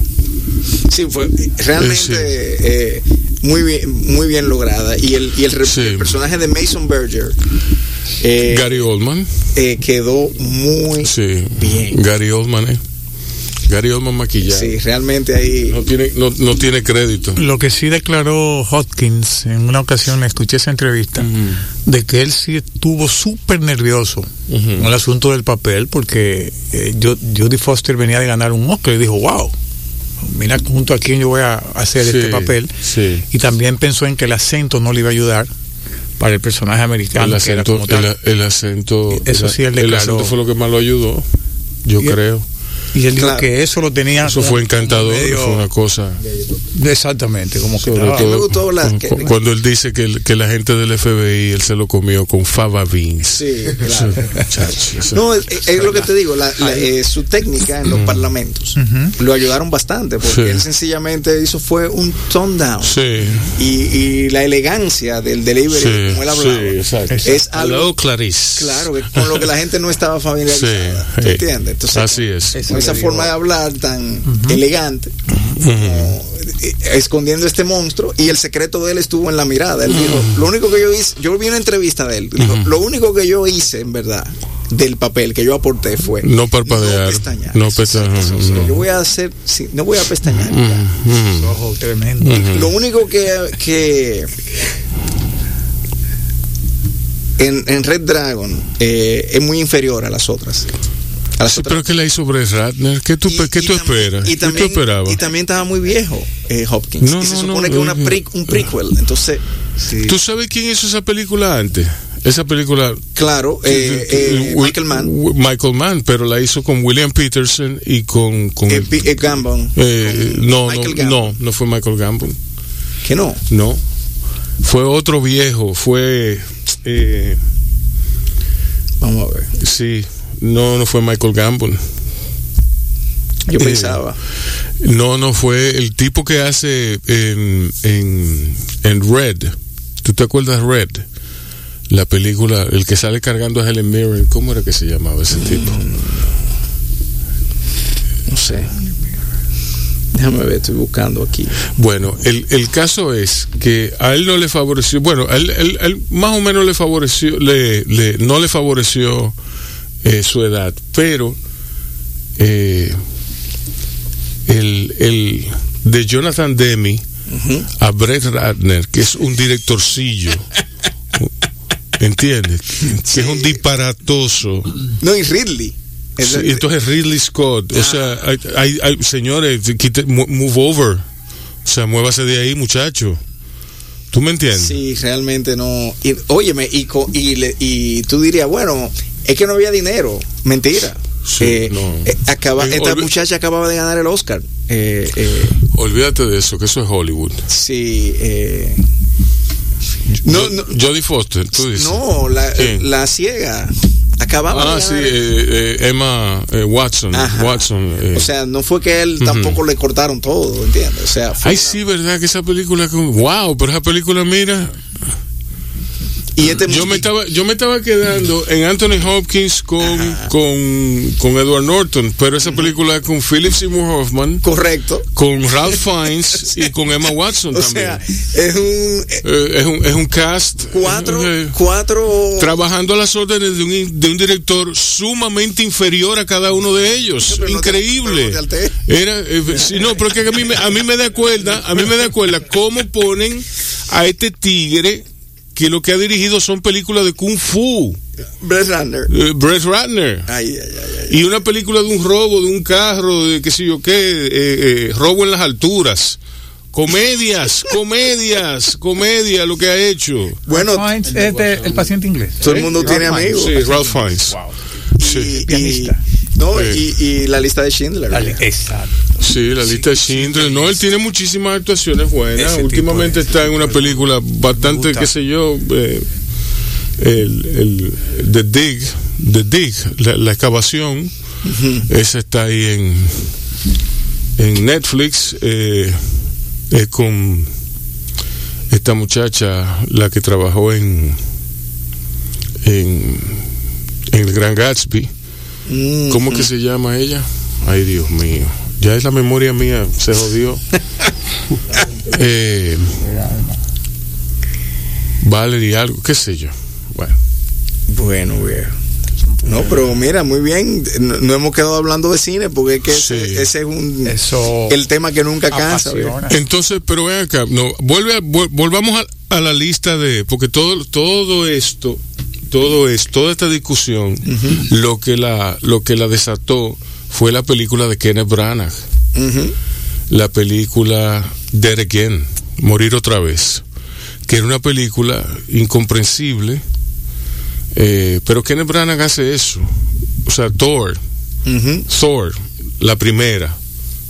Sí, fue realmente Sí. eh, muy bien, muy bien lograda. Y el, y el, re- Sí. el personaje de Mason Berger eh, Gary Oldman. eh, quedó muy Sí. bien. Gary Oldman, ¿eh? Gary Oldman maquillado. Sí, realmente ahí. No tiene, no, no tiene crédito. Lo que sí declaró Hopkins en una ocasión, escuché esa entrevista, de que él sí estuvo súper nervioso con el asunto del papel, porque eh, yo, Jodie Foster venía de ganar un Oscar y dijo, wow, mira junto a quién yo voy a hacer Sí, este papel. Sí. Y también pensó en que el acento no le iba a ayudar para el personaje americano. El que era acento, como tal. el, el acento, Eso sí, él el acento fue lo que más lo ayudó, yo Y- creo. Y él dijo que eso lo tenía. Eso fue encantador, medio- fue una cosa. Exactamente, como que Sobre todo me gustó la- cu- cuando él dice que, el- que la gente del FBI él se lo comió con fava beans. Sí, claro. No, es, es lo que te digo, la- la- eh, su técnica en los parlamentos lo ayudaron bastante porque Sí. él sencillamente hizo fue un tone down Sí, y, y la elegancia del delivery sí, como él hablaba sí, exacto. es algo Hello, Clarice. claro con lo que la gente no estaba familiarizada Sí, ¿tú eh, entiendes? Entonces, así es. Esa forma de hablar tan elegante como, eh, escondiendo este monstruo y el secreto de él estuvo en la mirada. Él dijo lo único que yo hice yo vi una entrevista de él dijo lo único que yo hice en verdad del papel que yo aporté fue No parpadear, no pestañear, no pestañear, yo voy a hacer sí, no voy a pestañear. Ya. Ojo, tremendo. Lo único que, que en, en Red Dragon eh, es muy inferior a las otras. A Sí, pero que la hizo Brett Ratner. ¿Qué tú, Y- qué y tú esperas? Y ¿Qué también, tú esperabas? y también estaba muy viejo, eh, Hopkins. No, y se no, no, supone que es una eh, pre- un prequel. Entonces, sí, ¿Tú sabes quién hizo esa película antes? Esa película. claro, eh, eh, Michael Mann, Michael Mann, pero la hizo con William Peterson y con. con eh, el- eh, Gambon, eh, no, Michael no, no, no fue Michael Gambon. Que no. No. Fue otro viejo. Fue. eh, Vamos a ver. sí. No, no fue Michael Gambon. Yo Eh, pensaba. No, no fue el tipo que hace en, en, en Red. ¿Tú te acuerdas Red? La película, el que sale cargando a Helen Mirren. ¿Cómo era que se llamaba ese tipo? No sé. Déjame ver, estoy buscando aquí. Bueno, el, el caso es que a él no le favoreció, bueno, a él, él- él más o menos le favoreció, le, le- no le favoreció eh, su edad, pero eh, el, el de Jonathan Demi a Brett Ratner, que es un directorcillo, ¿entiendes? Que es un disparatoso. No, y Ridley. Sí, entonces Ridley Scott, o sea, hay, hay- hay- señores, move over, o sea, muévase de ahí, muchacho. ¿Tú me entiendes? Sí, realmente no. Y, óyeme, y, co- y, le- y tú dirías, bueno, es que no había dinero. Mentira. Sí, Eh, no. eh, acaba, esta olvi- muchacha acababa de ganar el Oscar. Eh, eh, Olvídate de eso, que eso es Hollywood. sí. eh, no, no, Jodie Foster, tú dices. no, la, la ciega. Acababa Ah, de sí, eh, eh, Emma eh, Watson. Ajá. Watson. o sea, no fue que él tampoco le cortaron todo, ¿entiendes? O sea, fue Ay, una- sí, ¿verdad? Que esa película, con- wow, pero esa película, mira, Y este yo mu- me estaba, yo me estaba quedando en Anthony Hopkins con, con, con Edward Norton, pero esa película es con Philip Seymour Hoffman, Correcto. con Ralph Fiennes y con Emma Watson O también. sea, es un. eh, es, un, es un cast. cuatro. eh, cuatro. trabajando a las órdenes de un, de un director sumamente inferior a cada uno de ellos. Pero Increíble. no te. Era, eh, sí, no, pero es que a mí, me, a mí me da cuerda, a mí me da cuerda cómo ponen a este tigre que lo que ha dirigido son películas de Kung Fu, Brett Ratner. eh, Brett Ratner. Ay, ay, ay, ay. Y una película de un robo, de un carro, de qué sé yo qué, eh, eh, robo en las alturas. Comedias, comedias, comedia, lo que ha hecho. Bueno, Fiennes es de el paciente inglés. todo el mundo tiene Ralph amigos. Sí, Ralph Fiennes. Y, Sí, y- Pianista. No, y, y la lista de Schindler. Dale, Exacto. sí, la lista de Schindler. No, él tiene muchísimas actuaciones buenas. Ese Últimamente tipo está en una película bastante, qué sé yo, eh, el, el The Dig, The Dig, la, la excavación. Esa está ahí en, en Netflix eh, eh, con esta muchacha, la que trabajó en, en, en El Gran Gatsby. Mm, ¿Cómo que se llama ella? Ay, Dios mío. Ya es la memoria mía, se jodió. eh, Valerie algo, qué sé yo. Bueno, Bueno, viejo. No, pero mira, muy bien. No, no hemos quedado hablando de cine porque es que Sí. ese, ese es un Eso el tema que nunca cansa. entonces, pero ven acá, no, vuelve a- vol- volvamos a, a la lista de, porque todo, todo esto, todo es, toda esta discusión, lo que la, lo que la desató fue la película de Kenneth Branagh. La película Dead Again, Morir otra vez, que era una película incomprensible, eh, pero Kenneth Branagh hace eso. O sea, Thor. Thor, la primera,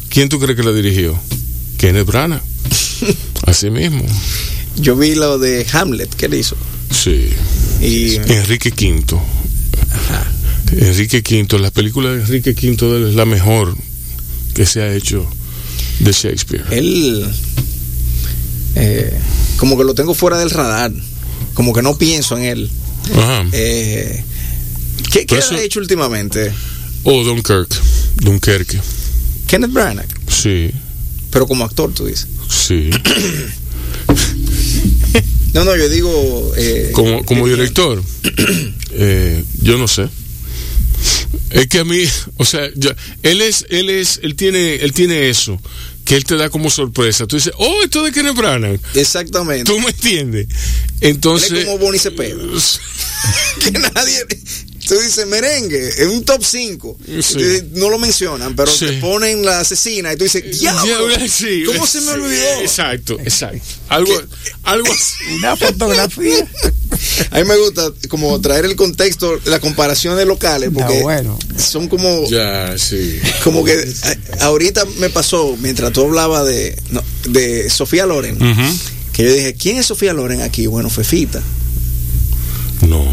¿quién tú crees que la dirigió? Kenneth Branagh. Así mismo. Yo vi lo de Hamlet que él hizo. Sí. Y Enrique V. Enrique V, la película de Enrique V de él es la mejor que se ha hecho de Shakespeare. él eh, como que lo tengo fuera del radar. Como que no pienso en él. Ajá. Eh, ¿Qué, ha hecho últimamente? O Dunkirk, Dunkerque. Kenneth Branagh. Sí, Pero como actor, tú dices. sí. No, no, yo digo. eh, Como, como eh, director, eh, yo no sé. Es que a mí, o sea, él es, él es, él tiene, él tiene eso, que él te da como sorpresa. Tú dices, oh, esto de Kenneth Branagh. Exactamente. ¿Tú me entiendes? Él Entonces, es como Bonnie Cepeda. que nadie. Tú dices merengue, es un top 5. Sí. No lo mencionan, pero Sí. te ponen la asesina y tú dices, diablo, sí, ¿cómo se me sí, olvidó? Exacto, exacto. Algo, algo así. Una fotografía. A mí me gusta como traer el contexto, la comparación de locales, porque bueno. son como, Ya, sí. como que a- ahorita me pasó, mientras tú hablabas de, no, de Sofía Loren, que yo dije, ¿quién es Sofía Loren aquí? Bueno, Fefita. No.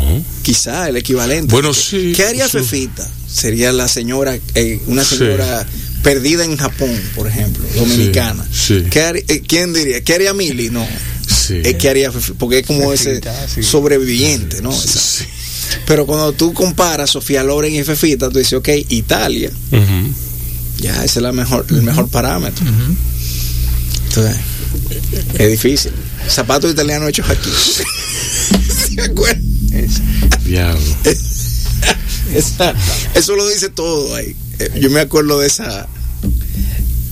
Quizá el equivalente. Bueno, sí. ¿Qué haría sí. Fefita? Sería la señora, eh, una Sí. señora perdida en Japón, por ejemplo, dominicana. sí. ¿Qué haría- eh, ¿Quién diría? ¿Qué haría Mili? No. Sí. Eh, ¿Qué haría Fefita? Porque es como Fefita, ese sí. sobreviviente, ¿no? Pero cuando tú comparas Sofía Loren y Fefita, tú dices, ok, Italia, ya ese es la mejor, el mejor parámetro. Entonces, es difícil. Zapatos italianos hechos aquí. ¿Se acuerdan? Diablo. Esa- eso lo dice todo ahí. Eh, Yo me acuerdo de esa.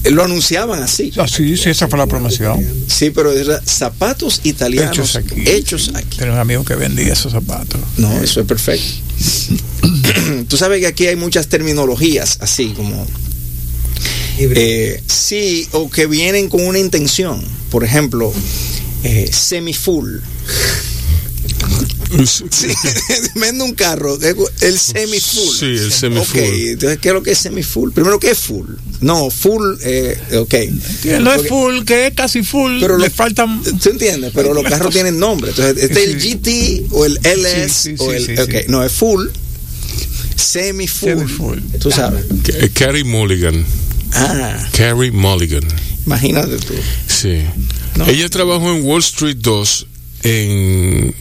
eh, Lo anunciaban así. Ah, sí, sí, esa fue la promoción. Sí, pero era zapatos italianos Hechos aquí. hechos aquí. Tenía un amigo que vendía esos zapatos. No, eso es perfecto. Tú sabes que aquí hay muchas terminologías así como. eh, sí, o que vienen con una intención. Por ejemplo, eh, semi-full. Sí, vende un carro, eh, el semi-full. Sí, el semi-full. Ok, entonces, ¿qué es lo que es semi-full? Primero, ¿qué es full? No, full, eh, ok. Que no es full, que es casi full. Pero le lo- faltan. ¿Tú entiendes? Pero los carros tienen nombre. Entonces, este es el. GT o el LS Sí, sí, o sí, el. sí, ok, sí. no, es full, semi-full. Semi-full. Tú sabes. Ca- Carrie Mulligan. Ah, Carrie Mulligan. imagínate tú. Sí. No. Ella trabajó en Wall Street 2 en,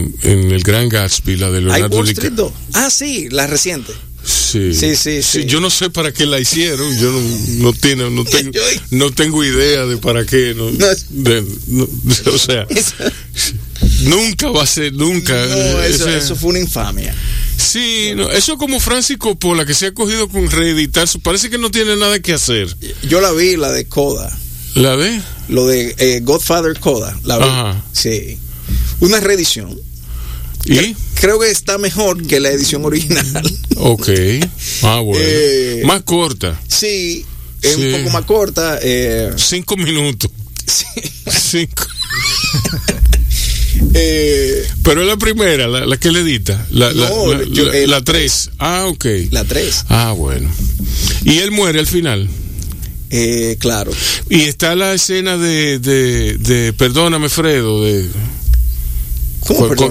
en, en el Gran Gatsby, la de ¿Hay Leonardo Wall DiCaprio. Street 2? Ah, sí, la reciente. Sí. Sí, sí, sí. Yo no sé para qué la hicieron. Yo no, no, tiene, no, tengo, no tengo idea de para qué. No, de- o sea, Eso, nunca va a ser, nunca. no, eso, Ese- eso fue una infamia. Sí, no, eso como Francis Coppola que se ha cogido con reeditar. Parece que no tiene nada que hacer. Yo la vi, la de Coda. ¿La de? Lo de eh, Godfather Coda. La vi. Ajá. Sí. Una reedición. ¿Y? Creo que está mejor que la edición original. Ok. Ah, bueno. Eh, Más corta. Sí, es Sí. un poco más corta. eh, Cinco minutos. sí. Cinco. Eh, Pero es la primera, la, la que le edita. La, No, la- yo- la- eh, la tres. Ah, ok. la 3. Ah, bueno. Y él muere al final. Eh, claro. Y está la escena de, de, de perdóname, Fredo, de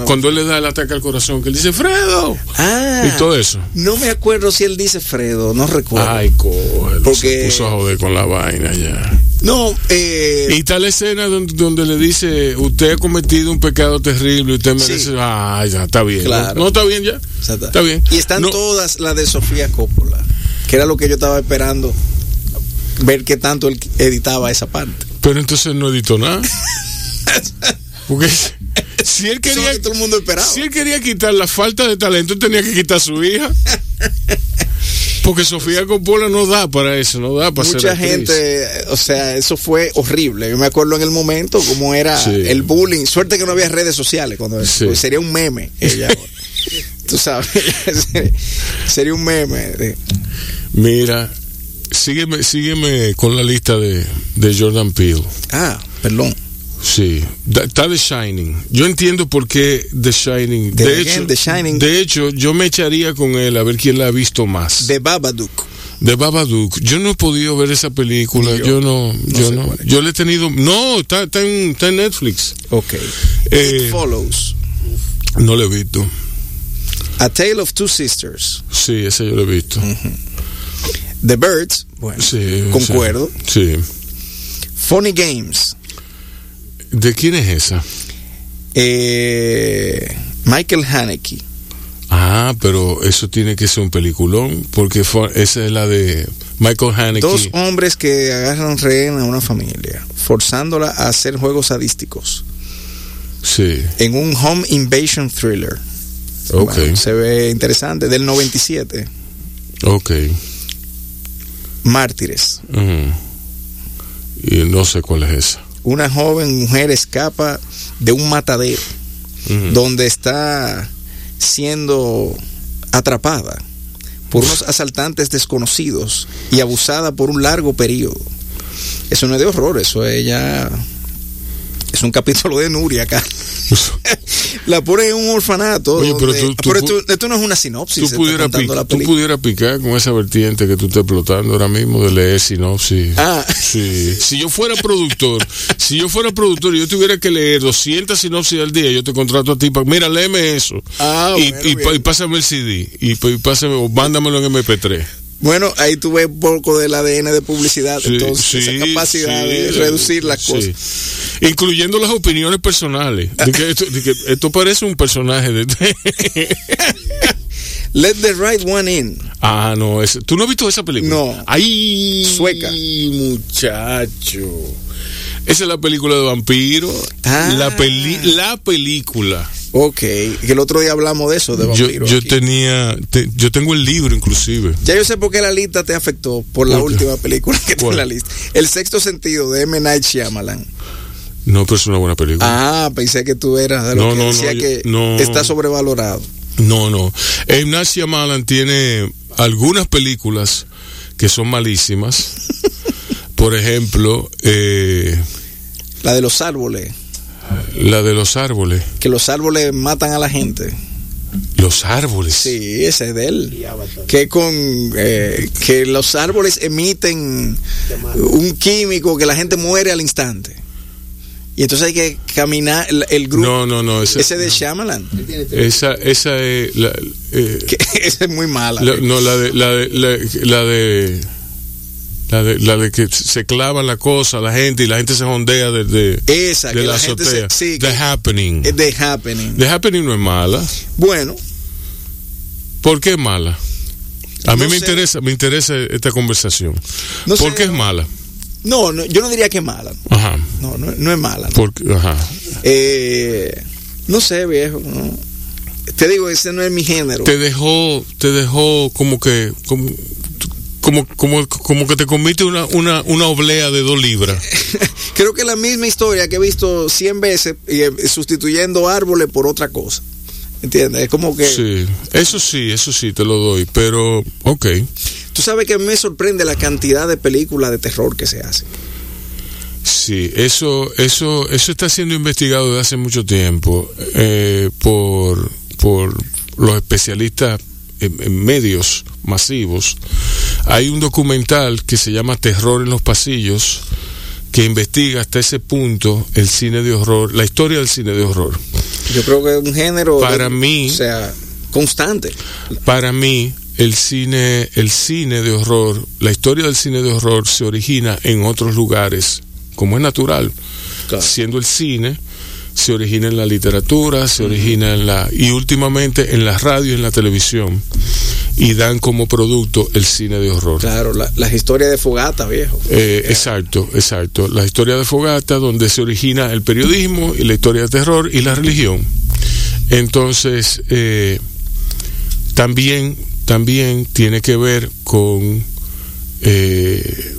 Cuando él le da el ataque al corazón, que él dice, Fredo. Ah, Y todo eso. No me acuerdo si él dice Fredo, no recuerdo. Ay, cógelo. Porque- Se puso a joder con la vaina ya. No, eh, Y está la escena donde, donde le dice, usted ha cometido un pecado terrible, usted Sí. merece... Ah, ya, está bien. Claro. ¿No, ¿No está bien ya? está- Está bien. Y están No. todas las de Sofía Coppola, que era lo que yo estaba esperando, ver qué tanto él editaba esa parte. Pero entonces no editó nada. Porque si él quería... lo que todo el mundo esperaba. Si él quería quitar la falta de talento, tenía que quitar a su hija. Porque Sofía Coppola no da para eso, no da para ser Mucha gente, o sea, eso fue horrible. Yo me acuerdo en el momento cómo era Sí. el bullying. Suerte que no había redes sociales cuando Sí. sería un meme ella. Tú sabes, sería un meme. Mira, sígueme, sígueme con la lista de, de Jordan Peele. Ah, perdón. Sí, está The Shining. Yo entiendo por qué The Shining. The de, Again, hecho, The Shining. de hecho, yo me echaría con él a ver quién la ha visto más. De Babadook. de Babadook. Yo no he podido ver esa película. Yo. Yo, no, No yo no. Yo le he tenido. No, está, está en, está en Netflix. Ok. Eh, It Follows. No lo he visto. A Tale of Two Sisters. Sí, ese yo lo he visto. The Birds. Bueno, Sí, concuerdo. Sí. Funny Games. ¿De quién es esa? Eh, Michael Haneke. Ah, pero eso tiene que ser un peliculón, porque fue- esa es la de Michael Haneke. Dos hombres que agarran rehén a una familia, forzándola a hacer juegos sadísticos Sí, en un home invasion thriller. ok, Bueno, se ve interesante, del 97. ok. Mártires. Y no sé cuál es esa. Una joven mujer escapa de un matadero donde está siendo atrapada por unos asaltantes desconocidos y abusada por un largo periodo. Eso no es de horror, eso es ya es un capítulo de Nuria acá. la pone en un orfanato. Oye, pero donde- tú- tú pero esto, esto no es una sinopsis. Tú pudieras, pudieras picar con esa vertiente que tú estás explotando ahora mismo de leer sinopsis. Ah. Sí. Si yo fuera productor, si yo fuera productor y yo tuviera que leer 200 sinopsis al día, yo te contrato a ti para, mira, léeme eso. Ah, y, bueno, y, pásame el CD. Y, y pásame, o mándamelo en MP3. Bueno, ahí tú ves un poco del ADN de publicidad, Sí, entonces sí, esa capacidad sí, de reducir las cosas. Incluyendo las opiniones personales. De que esto, de que esto parece un personaje de... Let the right one in. Ah, no, ese- ¿tú no has visto esa película? No. Ay, Sueca. muchacho. Esa es la película de vampiro. Ah. La, peli- la película. Ok, que el otro día hablamos de eso, de Yo, vampiros. yo aquí. tenía, te- yo tengo el libro inclusive. Ya yo sé por qué la lista te afectó por la última película que ¿Cuál? la lista. El sexto sentido de M. Night Shyamalan. No, pero es una buena película. Ah, pensé que tú eras de No, que no, no, decía que no. está sobrevalorado. No, no. Ignacia Malan tiene algunas películas que son malísimas. Por ejemplo, eh, La de los árboles, la de los árboles. que los árboles matan a la gente. Los árboles. Sí, ese es de él. Que con eh, que los árboles emiten un químico que la gente muere al instante. Y entonces hay que caminar el, el grupo. No, no, no. Esa, ese de Shyamalan. esa, esa es la, eh, esa es muy mala. la- no, la de, la de, la, la de, la de, la de que se clava la cosa, la gente y la gente se jondea de, de, esa, de que la, la, gente se, azotea. sí, The que- Happening. The Happening. The Happening no es mala. Bueno, ¿Por qué es mala? A mí me sé. interesa, me interesa esta conversación. no ¿Por sé, qué es mala? No, no, yo no diría que es mala. Ajá. No, no, no es mala. Porque, ajá. Eh, no sé, viejo. Te digo, ese no es mi género. Te dejó, te dejó como que, como, como, como, como que te comiste una, una, una oblea de dos libras. Creo que es la misma historia que he visto 100 veces y, eh, sustituyendo árboles por otra cosa. ¿Entiendes? Es como que. Sí, eso sí, eso sí, te lo doy, pero, ok. Tú sabes que me sorprende la cantidad de películas de terror que se hacen. Sí, eso, eso, eso está siendo investigado desde hace mucho tiempo eh, por, por los especialistas en, medios masivos. Hay un documental que se llama Terror en los pasillos que investiga hasta ese punto el cine de horror, la historia del cine de horror. Yo creo que es un género. Para de- mí- O sea, constante. Para mí, el cine, el cine de horror, la historia del cine de horror se origina en otros lugares, como es natural. Claro. Siendo el cine, se origina en la literatura, se origina en la y últimamente en la radio y en la televisión y dan como producto el cine de horror. Claro, la- las historias de fogata, viejo. Eh, exacto, exacto. La historia de Fogata, donde se origina el periodismo y la historia de terror y la religión. Entonces, eh, también, también tiene que ver con, eh,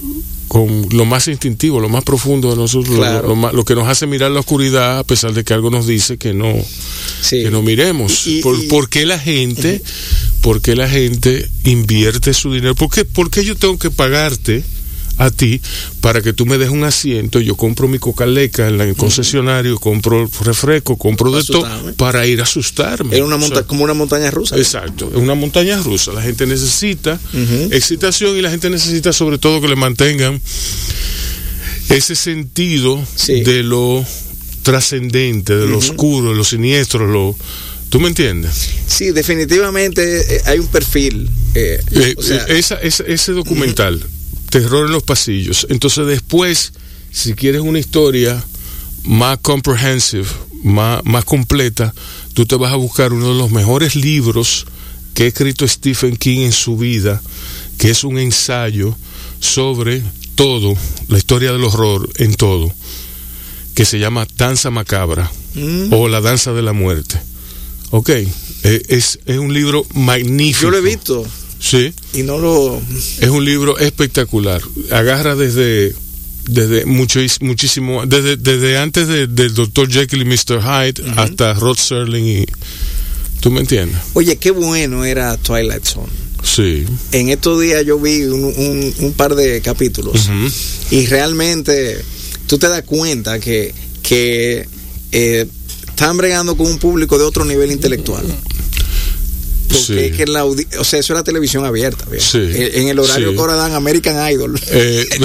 con lo más instintivo, lo más profundo de nosotros, lo- Claro. lo, más- lo que nos hace mirar la oscuridad, a pesar de que algo nos dice que no, Sí. que no miremos. Y- y- ¿Por, y- por qué la gente, por qué la gente invierte su dinero? ¿Por qué, por qué yo tengo que pagarte a ti para que tú me des un asiento? Yo compro mi coca-leca en el concesionario, compro refresco, compro de todo para ir a asustarme. Era una O sea, monta como una montaña rusa. Exacto, es una montaña rusa. La gente necesita excitación y la gente necesita sobre todo que le mantengan ese sentido Sí. de lo trascendente, de lo oscuro, de lo siniestro, lo... ¿Tú me entiendes? Sí, definitivamente eh, hay un perfil. eh, Eh, o sea, eh, esa- esa- ese documental, Terror en los pasillos. Entonces después, si quieres una historia más comprehensive, más, más completa, tú te vas a buscar uno de los mejores libros que ha escrito Stephen King en su vida, que es un ensayo sobre todo, la historia del horror en todo, que se llama Danza Macabra mm, o La Danza de la Muerte. Ok, eh, es, es un libro magnífico. yo lo he visto Sí, y no lo. es un libro espectacular. Agarra desde desde mucho, muchísimo, desde, desde antes de- del Dr. Jekyll y Mr. Hyde hasta Rod Serling y ¿Tú me entiendes? Oye, qué bueno era Twilight Zone. Sí. En estos días yo vi un, un- un par de capítulos y realmente tú te das cuenta que, que eh, están bregando con un público de otro nivel intelectual. Porque Sí. es que la o sea, eso era televisión abierta. Sí. En en el horario Sí. que ahora dan American Idol. Eh,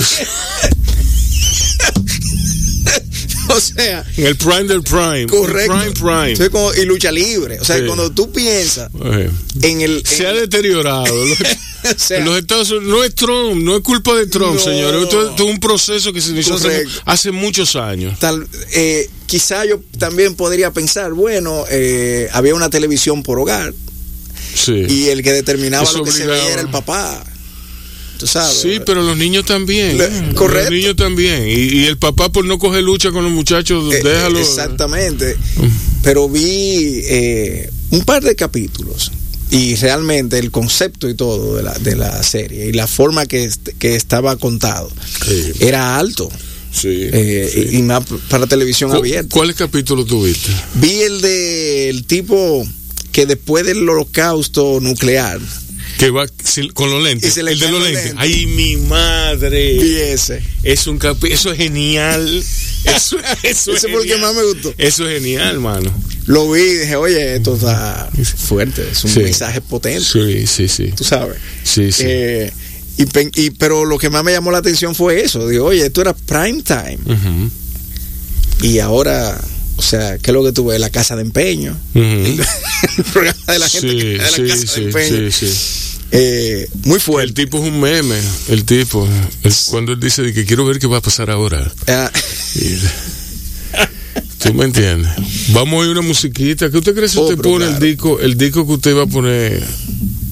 o sea, en el prime del prime. correcto. Prime prime. Entonces, como- y lucha libre. O sea, Sí. cuando tú piensas Eh, en el. se ha deteriorado. Los, o sea, los Estados Unidos no es Trump, no es culpa de Trump, No. señores. Esto, esto es un proceso que se inició hace, muchos años. tal, eh, quizá yo también podría pensar, bueno, eh, había una televisión por hogar Sí. y el que determinaba Eso lo que se veía era el papá. Tú sabes. Sí, pero los niños también. Le- correcto. Los niños también. Y, y el papá por no coger lucha con los muchachos, Eh, déjalo. Exactamente. Pero vi eh, un par de capítulos y realmente el concepto y todo de la, de la serie y la forma que, est- que estaba contado Sí. era alto. Sí, eh, sí. y, más para televisión ¿Cu- abierta. ¿Cuáles capítulos tuviste? Vi el de el tipo que después del holocausto nuclear Que va con los lentes. El de los lentes. lentes. Ay, mi madre. Es un capi eso es genial. Eso, eso es Ese fue el que genial. más me gustó. Eso es genial, mano. Lo vi y dije, oye, esto está fuerte, es un Sí. mensaje potente, Sí, sí, sí. tú sabes. Sí, sí. Eh, y, pero lo que más me llamó la atención fue eso. Digo, oye, esto era prime time. Y ahora, o sea, ¿qué es lo que tuve? La casa de empeño. El programa de la gente Sí, que sí, la casa sí, de empeño. sí, sí. Eh, muy El fuerte. tipo es un meme, el tipo. El- cuando él dice de que quiero ver qué va a pasar ahora. Ah, Y- ¿Tú me entiendes? Vamos a oír una musiquita. ¿Qué usted cree si Oh, usted pone el disco, el disco que usted va a poner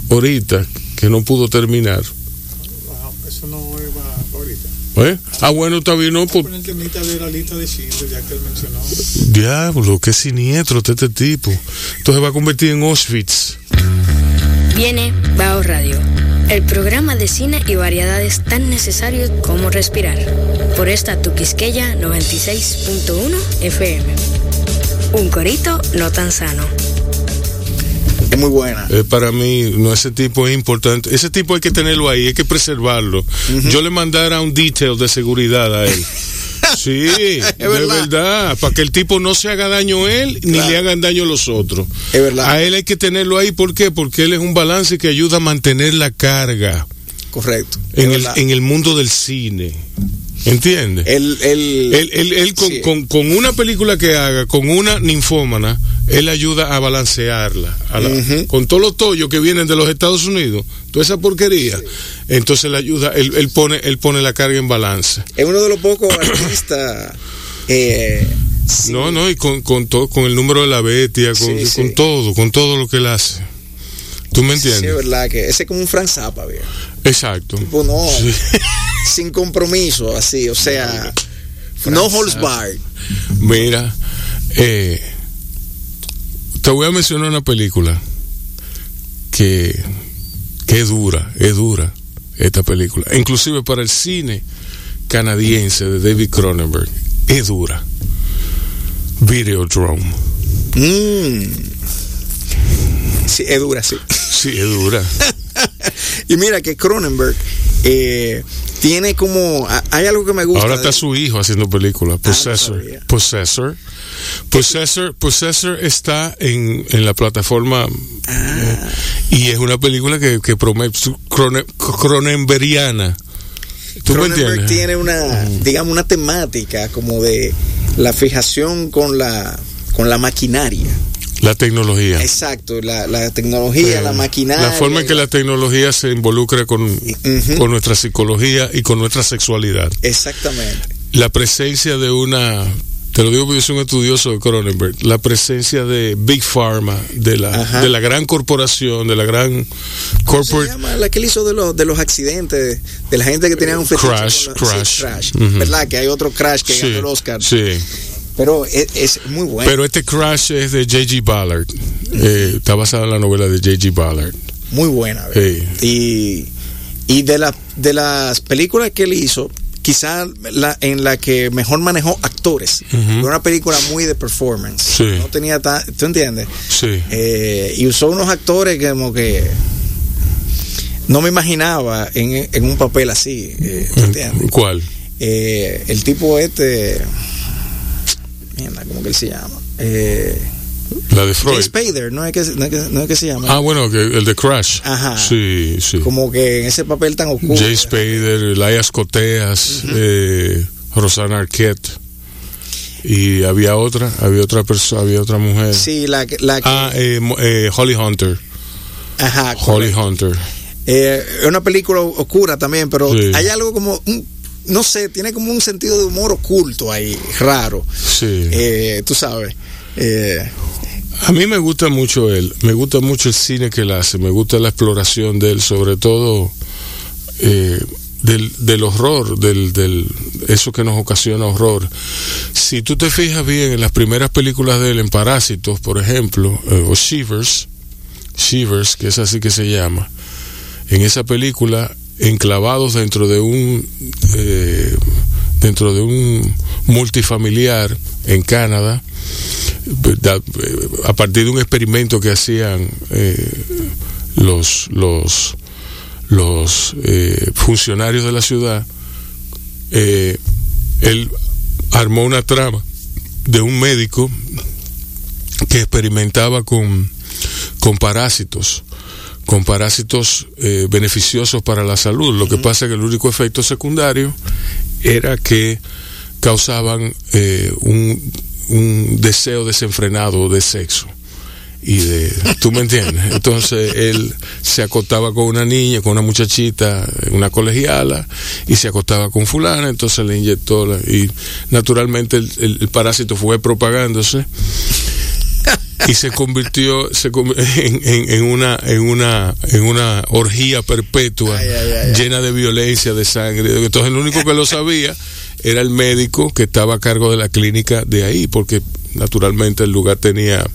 ahorita, que no pudo terminar? No, eso no va ahorita. ¿Eh? Ah, bueno, está bien, no, Poner el temita de la lista de Schindler, ya que él mencionó. Diablo, qué siniestro está este tipo. Entonces va a convertir en Auschwitz. Viene Bao Radio, el programa de cine y variedades tan necesarios como respirar. Por esta tu Quisqueya 96.1 FM. Un corito no tan sano. Es muy buena. Eh, para mí, no, ese tipo es importante. Ese tipo hay que tenerlo ahí, hay que preservarlo. Yo le mandara un detail de seguridad a él. Sí, de verdad. verdad. Para que el tipo no se haga daño él ni Claro. le hagan daño los otros. Es verdad. A él hay que tenerlo ahí. ¿Por qué? Porque él es un balance que ayuda a mantener la carga Correcto. es en el, en el mundo del cine. ¿Entiendes? el, el, Él, él- él con, Sí. con- con una película que haga, con una ninfómana, él ayuda a balancearla. a la- Ujú. Con todos los tollos que vienen de los Estados Unidos, toda esa porquería. Entonces él ayuda, él, él pone, él pone la carga en balance. es uno de los pocos artistas. Eh, sí, No, no, y con, con, todo, con el número de la bestia, con, Sí, con todo, con todo lo que él hace. ¿Tú me Sí, es entiendes? verdad que ese es como un Frank Zappa, viejo. Exacto. Tipo, no, Sí. sin compromiso, así, o sea, no holds barred. Mira, eh, te voy a mencionar una película que, que es dura, es dura esta película. Inclusive para el cine canadiense de David Cronenberg, es dura. Videodrome. Mm. Sí, es dura, sí. Sí, es dura. Y mira que Cronenberg eh, tiene como. Hay algo que me gusta. Ahora está de- su hijo haciendo películas. Possessor. sabía. Possessor. Possessor. Possessor está en, en la plataforma Ah, y es una película que, que promete crone- cronenberiana. ¿Tú me Cronenberg entiendes? tiene una, digamos, una temática como de la fijación con la con la maquinaria. La tecnología. Exacto, la, la tecnología, la Eh, maquinaria. La forma en que la tecnología se involucra con, con nuestra psicología y con nuestra sexualidad. Exactamente. La presencia de una, te lo digo porque yo soy un estudioso de Cronenberg, la presencia de Big Pharma, de la, Ajá. de la gran corporación, de la gran ¿Cómo se corporate. llama? La que él hizo de los, de los accidentes, de la gente que tenía un fetiche. Crash, con Crash. sí, crash. ¿Verdad? Que hay otro Crash que Sí, ganó el Oscar. sí. Pero es, es muy bueno. Pero este Crash es de J.G. Ballard. Eh, está basado en la novela de J.G. Ballard. muy buena. ¿verdad? Y, y de, la, de las películas que él hizo, quizá la, en la que mejor manejó actores. Fue una película muy de performance. Sí. No tenía tan, ¿tú entiendes? Sí. Eh, y usó unos actores que como que no me imaginaba en, en un papel así, eh, ¿tú entiendes? ¿Cuál? Eh, el tipo este, mierda, ¿cómo que él se llama? Eh, La de Freud. Jay Spader, ¿no es que, no es que, no es que se llama? Ah, bueno, que el de Crash. Ajá. Sí, sí. Como que en ese papel tan oscuro. Jay Spader, Elias Coteas, eh, Rosana Arquette. Y había otra, había otra persona, había otra mujer. Sí, la. La que Ah, eh, eh, Holly Hunter. ajá, Holly correcto. Hunter. Eh, es una película oscura también, pero Sí. hay algo como... un- no sé, tiene como un sentido de humor oculto ahí, raro. Sí. Eh, tú sabes. Eh, A mí me gusta mucho él, me gusta mucho el cine que él hace, me gusta la exploración de él, sobre todo eh, del, del horror, del, del eso que nos ocasiona horror. Si tú te fijas bien en las primeras películas de él, en Parásitos, por ejemplo, eh, o Shivers, Shivers, que es así que se llama, en esa película, enclavados dentro de un eh, dentro de un multifamiliar en Canadá, a partir de un experimento que hacían eh, los los los eh, funcionarios de la ciudad eh, él armó una trama de un médico que experimentaba con con parásitos con parásitos eh, beneficiosos para la salud. Lo que pasa es que el único efecto secundario era que causaban eh, un, un deseo desenfrenado de sexo. Y de, ¿tú me entiendes? Entonces él se acostaba con una niña, con una muchachita, una colegiala, y se acostaba con fulana, entonces le inyectó, la- y naturalmente el, el- el parásito fue propagándose y se convirtió se en, en- en una en una en una orgía perpetua Ay, ay, ay, ay. llena de violencia de sangre entonces el único que lo sabía era el médico que estaba a cargo de la clínica de ahí porque naturalmente el lugar tenía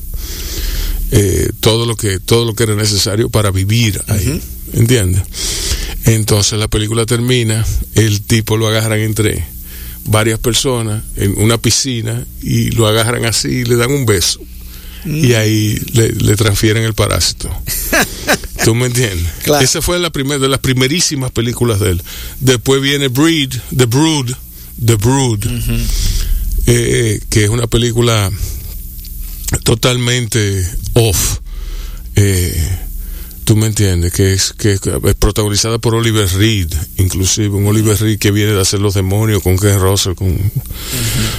eh, todo lo que todo lo que era necesario para vivir ahí ¿entiendes? entonces la película termina el tipo lo agarran entre varias personas en una piscina y lo agarran así y le dan un beso y ahí le, le transfieren el parásito. ¿Tú me entiendes? Claro. Esa fue la primera de las primerísimas películas de él. Después viene Breed, The Brood, The Brood, eh, que es una película totalmente off. Eh, ¿Tú me entiendes? Que es, que es protagonizada por Oliver Reed, inclusive un Oliver Reed que viene de hacer Los Demonios con Ken Russell. Con,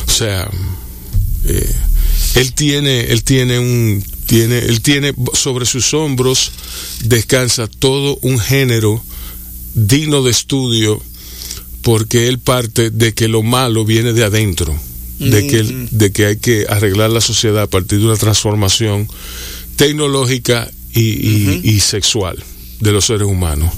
O sea, eh, él tiene, él tiene un, tiene, él tiene sobre sus hombros descansa todo un género digno de estudio porque él parte de que lo malo viene de adentro, de que, el- de que hay que arreglar la sociedad a partir de una transformación tecnológica y, y- y sexual de los seres humanos.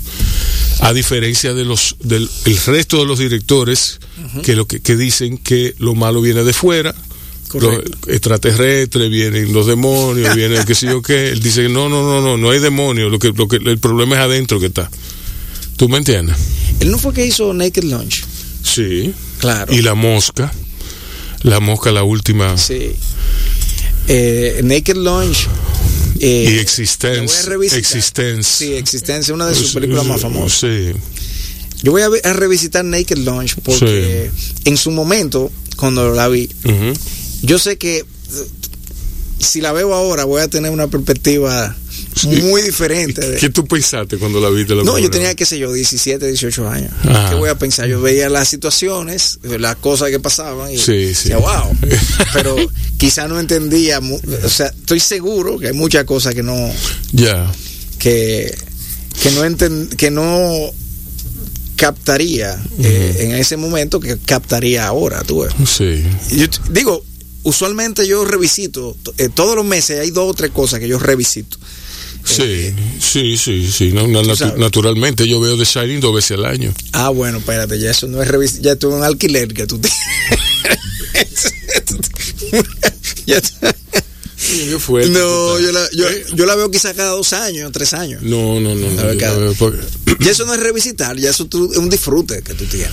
A diferencia de los del el resto de los directores que lo que, que dicen que lo malo viene de fuera, los Correcto. extraterrestres, vienen los demonios, viene qué sé yo qué. Él dice, no, no, no, no, no hay demonios, lo que, lo que, el problema es adentro que está. ¿Tú me entiendes? Él no fue que hizo Naked Lunch. Sí. Claro. Y la mosca, la mosca la última. Sí. Eh, Naked Lunch. eh, y Existence. Existence. Sí, Existencia, una de sus películas más famosas. Sí. Yo voy a, revisitar Naked Lunch porque en su momento, cuando la vi, yo sé que si la veo ahora voy a tener una perspectiva muy diferente. de- ¿Qué tú pensaste cuando la viste? La no, yo tenía, qué sé yo, 17, 18 años. Ajá. ¿Qué voy a pensar? Yo veía las situaciones, las cosas que pasaban y Sí, sí. decía, wow. Pero quizá no entendía, o sea, estoy seguro que hay muchas cosas que no, Ya. que, que no enten- que no captaría eh, en ese momento que captaría ahora, tú ves. Sí. Yo digo, usualmente yo revisito, eh, todos los meses hay dos o tres cosas que yo revisito. Sí, sí, sí, sí. No, natu- naturalmente yo veo The Shining dos veces al año. Ah, bueno, espérate, ya eso no es revis ya tú un alquiler que tú tienes. Ya fuerte tú no, yo la, yo, ¿Eh? yo la veo quizá cada dos años, tres años. No, no, no. no, yo cada- porque- eso no es revisitar, ya eso tú- es un disfrute que tú tienes.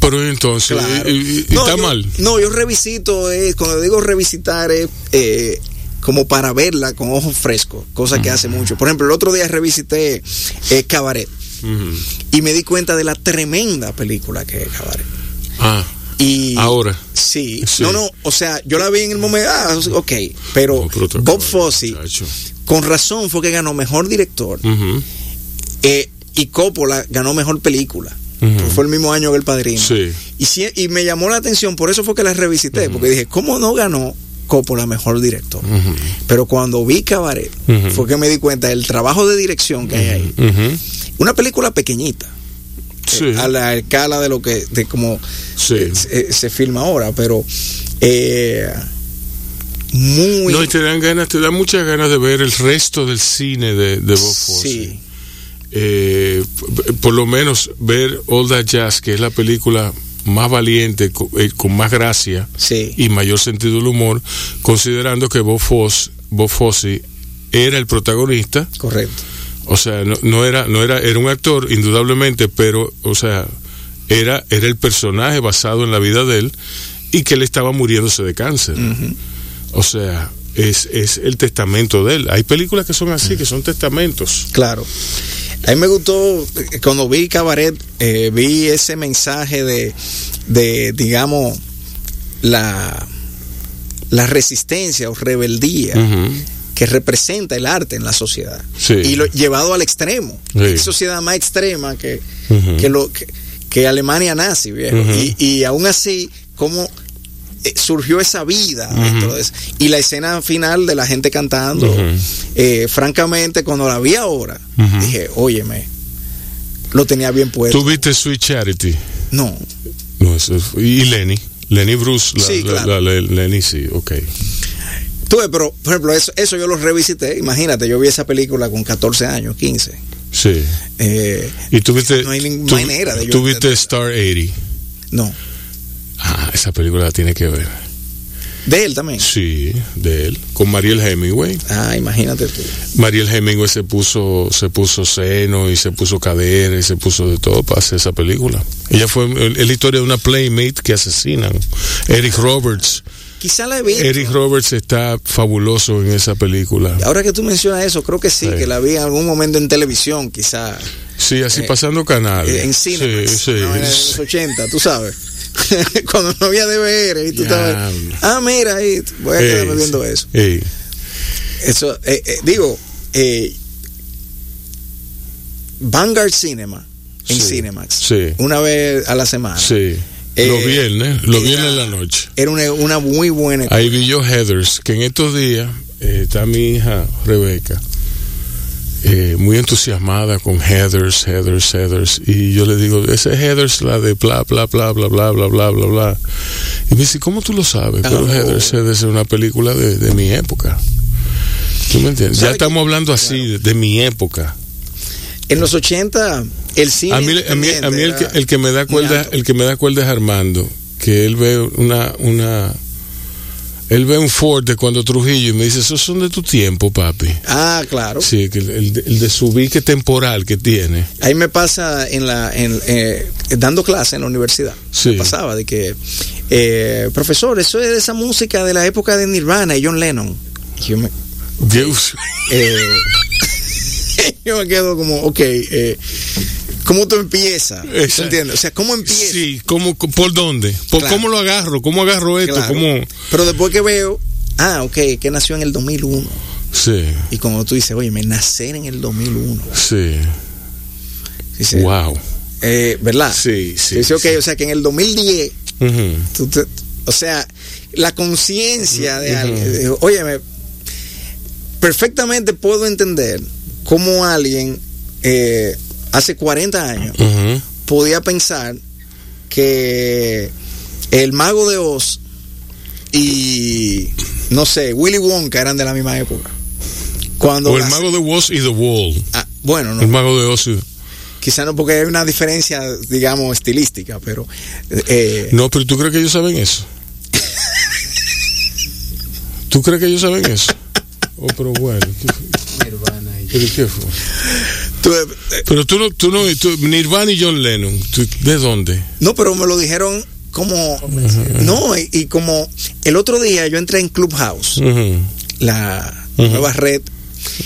Pero entonces, Claro. y, y- y No, está yo- mal. No, yo revisito, eh, cuando digo revisitar es eh, como para verla con ojos frescos, cosa que hace mucho. Por ejemplo, el otro día revisité eh, Cabaret y me di cuenta de la tremenda película que es Cabaret. Ah, Y ahora. Sí. Sí. No, no, o sea, yo la vi en el momento, ah, ok, pero No, pero te Bob Fosse, con razón fue que ganó mejor director eh, y Coppola ganó mejor película. Fue el mismo año que El Padrino. Sí. Y, sí- y me llamó la atención, por eso fue que la revisité, porque dije, ¿cómo no ganó Coppola mejor director? Pero cuando vi Cabaret, fue que me di cuenta del trabajo de dirección que hay ahí. Una película pequeñita, Sí. eh, a la escala de lo que, de como Sí. eh, se, se filma ahora, pero eh, muy... No, y te dan ganas, te dan muchas ganas de ver el resto del cine de, de Bob Fosse. sí, Eh, por lo menos ver All That Jazz, que es la película más valiente, eh, con, más gracia sí, y mayor sentido del humor, considerando que Bob Fosse, Bob Fosse era el protagonista, correcto. o sea, no, no era, no era, era un actor, indudablemente, pero, o sea, era, era el personaje basado en la vida de él y que él estaba muriéndose de cáncer. O sea, es, es el testamento de él. Hay películas que son así, que son testamentos. Claro. A mí me gustó, eh, cuando vi Cabaret, eh, vi ese mensaje de, de digamos, la, la resistencia o rebeldía que representa el arte en la sociedad. Sí. Y lo llevado al extremo. Sí. Qué sociedad más extrema que, que, lo, que, que Alemania nazi, viejo. Y, y aún así, cómo eh, surgió esa vida dentro de eso. Y la escena final de la gente cantando, eh, francamente, cuando la vi ahora, Ujú. dije, óyeme, lo tenía bien puesto. ¿Tú viste Sweet Charity? No, No, eso es- y Lenny. Lenny Bruce. La, Sí, la- claro. la- Lenny, sí, ok. tú ves, pero, por ejemplo, eso, eso yo lo revisité. Imagínate, yo vi esa película con 14 años, 15. Sí. Eh, ¿Y tú viste, No hay ninguna manera de yo tú viste entenderla. Star 80? no, Ah, esa película la tiene que ver. de él también. Sí, de él. Con Mariel Hemingway. Ah, imagínate tú. Mariel Hemingway se puso, se puso seno y se puso cadera y se puso de todo para hacer esa película. Ella fue, es la historia de una playmate que asesinan. Eric Roberts. Quizá la he visto. Eric Roberts está fabuloso en esa película. Ahora que tú mencionas eso, creo que sí, Sí. que la vi en algún momento en televisión, quizá. Sí, así Eh, pasando canales. en cine. Sí, sí. No, en los 80, tú sabes. Cuando no había DVR y tú estabas. Ah, mira, ahí, voy a Ey, quedarme viendo eso. Ey. Eso, eh, eh, digo, eh, Vanguard Cinema en Sí, Cinemax. sí. Una vez a la semana. Sí. Eh, los viernes, los viernes en la noche. Era una, una muy buena. Ahí vi yo Heathers, que en estos días eh, está mi hija Rebeca, eh, muy entusiasmada con Heathers, Heathers, Heathers. Y yo le digo, ese Heathers, la de bla, bla, bla, bla, bla, bla, bla, bla, bla. Y me dice, ¿cómo tú lo sabes? Pero Oh. Heathers, Heathers es una película de, de mi época. ¿Tú me entiendes? Ya ¿Sabe estamos hablando así, de, de mi época. En los 80, el cine. A mí, a mí, a mí el, que, el que me da cuerda, el que me da cuerda es Armando, que él ve una, una, él ve un Ford de cuando Trujillo y me dice, esos son de tu tiempo, papi. Ah, claro. Sí, que el, el de- el de su ubique temporal que tiene. Ahí me pasa en la en, eh, dando clase en la universidad. Sí. Me pasaba de que eh, profesor, eso es de esa música de la época de Nirvana y John Lennon. Y yo me, Dios. eh, yo me quedo como, ok, eh, ¿cómo tú empiezas? ¿Tú Exacto. entiendes? O sea, ¿cómo empieza? Sí, ¿cómo, ¿por dónde? ¿Por Claro. ¿Cómo lo agarro? ¿Cómo agarro esto? Claro. ¿Cómo? Pero después que veo, ah, ok, que nació en el 2001. Sí, Y como tú dices, oye, me nacer en el 2001. sí. Dice, Wow. eh, ¿Verdad? Sí, sí. Dice, ok, sí. o sea, que en el 2010 Ujú. Tú te- o sea, la conciencia de alguien. de- Óyeme, perfectamente puedo entender cómo alguien eh, hace 40 años podía pensar que el mago de Oz y no sé, Willy Wonka eran de la misma época. Cuando O el las- mago de Oz y The Wall. Ah, bueno, El no, mago de Oz y... quizá no porque hay una diferencia, digamos, estilística, pero eh, No, pero ¿tú crees que ellos saben eso? ¿Tú crees que ellos saben eso? Oh, pero bueno. ¿qué qué fue? Eh, Pero tú no, tú no, tú- Nirvana y John Lennon, ¿tú- ¿de dónde? no, pero me lo dijeron como. No, y, y como el otro día yo entré en Clubhouse, la nueva red,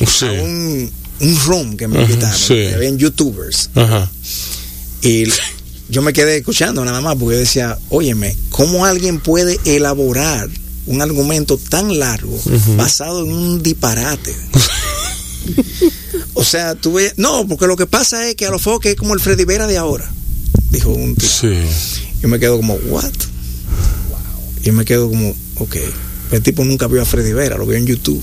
Sí. a un, un room que me invitaron. sí. que Habían youtubers. Y yo me quedé escuchando nada más porque yo decía, óyeme, ¿cómo alguien puede elaborar un argumento tan largo basado en un disparate? o sea, tú ves, no, porque lo que pasa es que a lo foque es como el Freddy Vera de ahora, dijo un tipo. Sí. Yo me quedo como, ¿what? Y me quedo como, ok. El tipo nunca vio a Freddy Vera, lo vio en YouTube.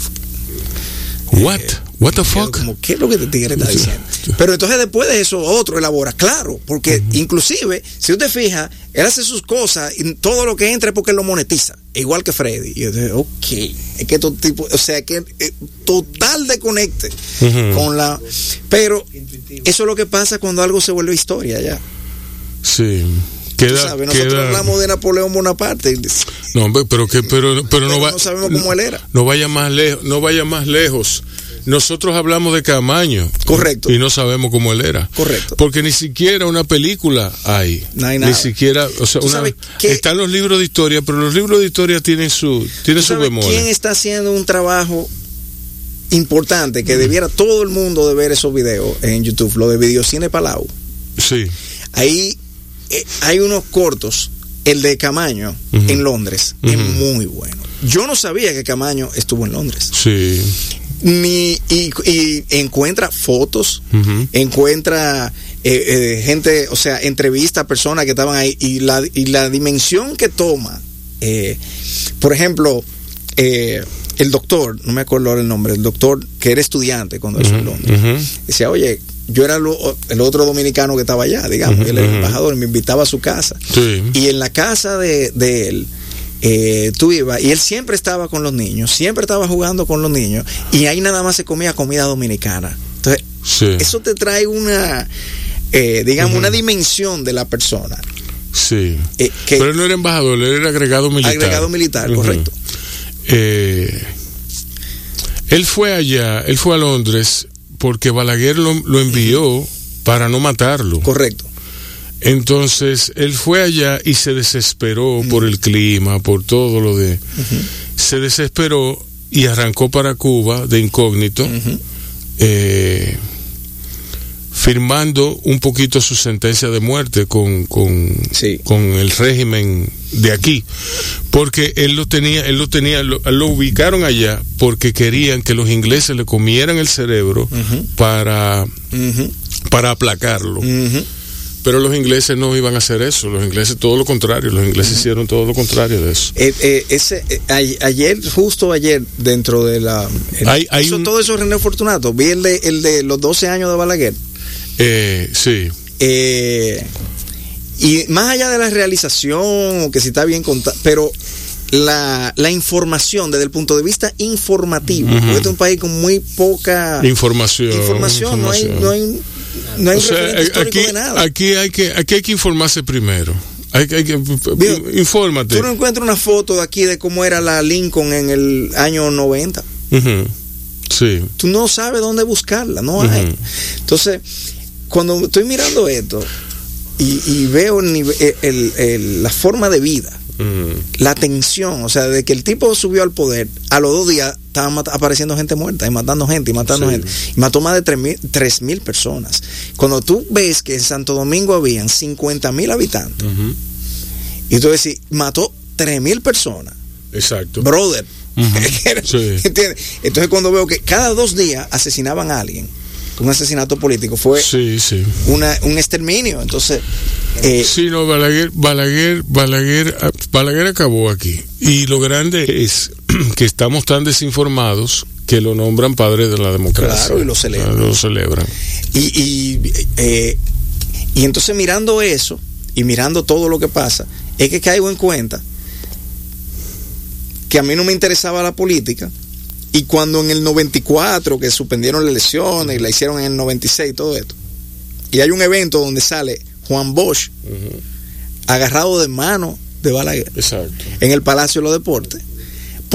What? What the fuck? Como, ¿Qué es lo que este tigre está diciendo? Pero entonces después de eso, otro elabora, claro, porque inclusive, si usted fija, él hace sus cosas y todo lo que entra es porque él lo monetiza, igual que Freddy. Y yo dije, ok, es que estos tipos, o sea, que eh, total desconecte con la... Pero eso es lo que pasa cuando algo se vuelve historia ya. Sí. Queda, sabes, nosotros queda- hablamos de Napoleón Bonaparte. No, hombre, pero que, pero, pero no Pero va. no sabemos cómo él era. No vaya más lejos, no vaya más lejos. Nosotros hablamos de Camaño. Correcto. Y no sabemos cómo él era. Correcto. Porque ni siquiera una película hay. No hay Ni nada. siquiera, o sea, ¿Tú una- están los libros de historia, pero los libros de historia tienen su, tienen ¿Tú su bemoles. ¿Quién está haciendo un trabajo importante que debiera todo el mundo de ver esos videos en YouTube? Lo de Videocine Palau. Sí. Ahí eh, hay unos cortos. El de Camaño en Londres es muy bueno. Yo no sabía que Camaño estuvo en Londres. Sí. Ni, y, y encuentra fotos, encuentra eh, eh, gente, o sea, entrevista a personas que estaban ahí y la, y la dimensión que toma. eh, por ejemplo, eh, el doctor, no me acuerdo ahora el nombre, el doctor que era estudiante cuando eso en Londres, decía, oye, yo era lo- el otro dominicano que estaba allá, digamos, Ujú, él era el embajador, y me invitaba a su casa. Sí. Y en la casa de, de él, eh, tú ibas, y él siempre estaba con los niños, siempre estaba jugando con los niños, y ahí nada más se comía comida dominicana. Entonces, Sí. eso te trae una, eh, digamos, una dimensión de la persona. Sí. Eh, que- Pero él no era embajador, él era agregado militar. Agregado militar, correcto. Eh, él fue allá, él fue a Londres porque Balaguer lo, lo envió para no matarlo. Correcto. Entonces, él fue allá y se desesperó por el clima, por todo lo de... Se desesperó y arrancó para Cuba de incógnito, eh, firmando un poquito su sentencia de muerte con, con, Sí. con el régimen de aquí. Porque él lo tenía, él lo tenía, lo, lo ubicaron allá porque querían que los ingleses le comieran el cerebro para, para aplacarlo. Pero los ingleses no iban a hacer eso, los ingleses todo lo contrario, los ingleses hicieron todo lo contrario de eso. Eh, eh, ese, eh, ayer, justo ayer, dentro de la. el- Hay- hay eso- un- Todo eso René Fortunato. Vi el de, el de los 12 años de Balaguer. Eh, sí, Eh, y más allá de la realización, o que si está bien contada, pero la, la información desde el punto de vista informativo, este es un país con muy poca información. información, no hay, no hay, no hay O sea, eh, histórico aquí, de nada. aquí hay que, aquí hay que informarse primero. Hay, hay que, Vio, infórmate. Tú no encuentras una foto de aquí de cómo era la Lincoln en el año 90. Ujú. Sí. Tú no sabes dónde buscarla, no hay. Entonces, cuando estoy mirando esto y, y veo el nive- el- el- la forma de vida, la tensión, o sea, de que el tipo subió al poder, a los dos días estaba apareciendo gente muerta y matando gente y matando Sí. gente. Y mató más de tres mil, tres mil personas. Cuando tú ves que en Santo Domingo habían 50 mil habitantes y tú decís, mató tres mil personas, Exacto. brother. Entonces cuando veo que cada dos días asesinaban a alguien, un asesinato político, fue Sí, sí. una, un exterminio. Entonces, eh, Sí, no, Balaguer, Balaguer, Balaguer, ah, Balaguer acabó aquí. Y lo grande es que estamos tan desinformados que lo nombran padre de la democracia. Claro, y lo celebran. Ah, Lo celebran. Y, y, eh, y entonces mirando eso y mirando todo lo que pasa, es que caigo en cuenta que a mí no me interesaba la política y cuando en el 94 que suspendieron las elecciones y la hicieron en el 96 y todo esto, y hay un evento donde sale Juan Bosch agarrado de mano de Balaguer Exacto. en el Palacio de los Deportes,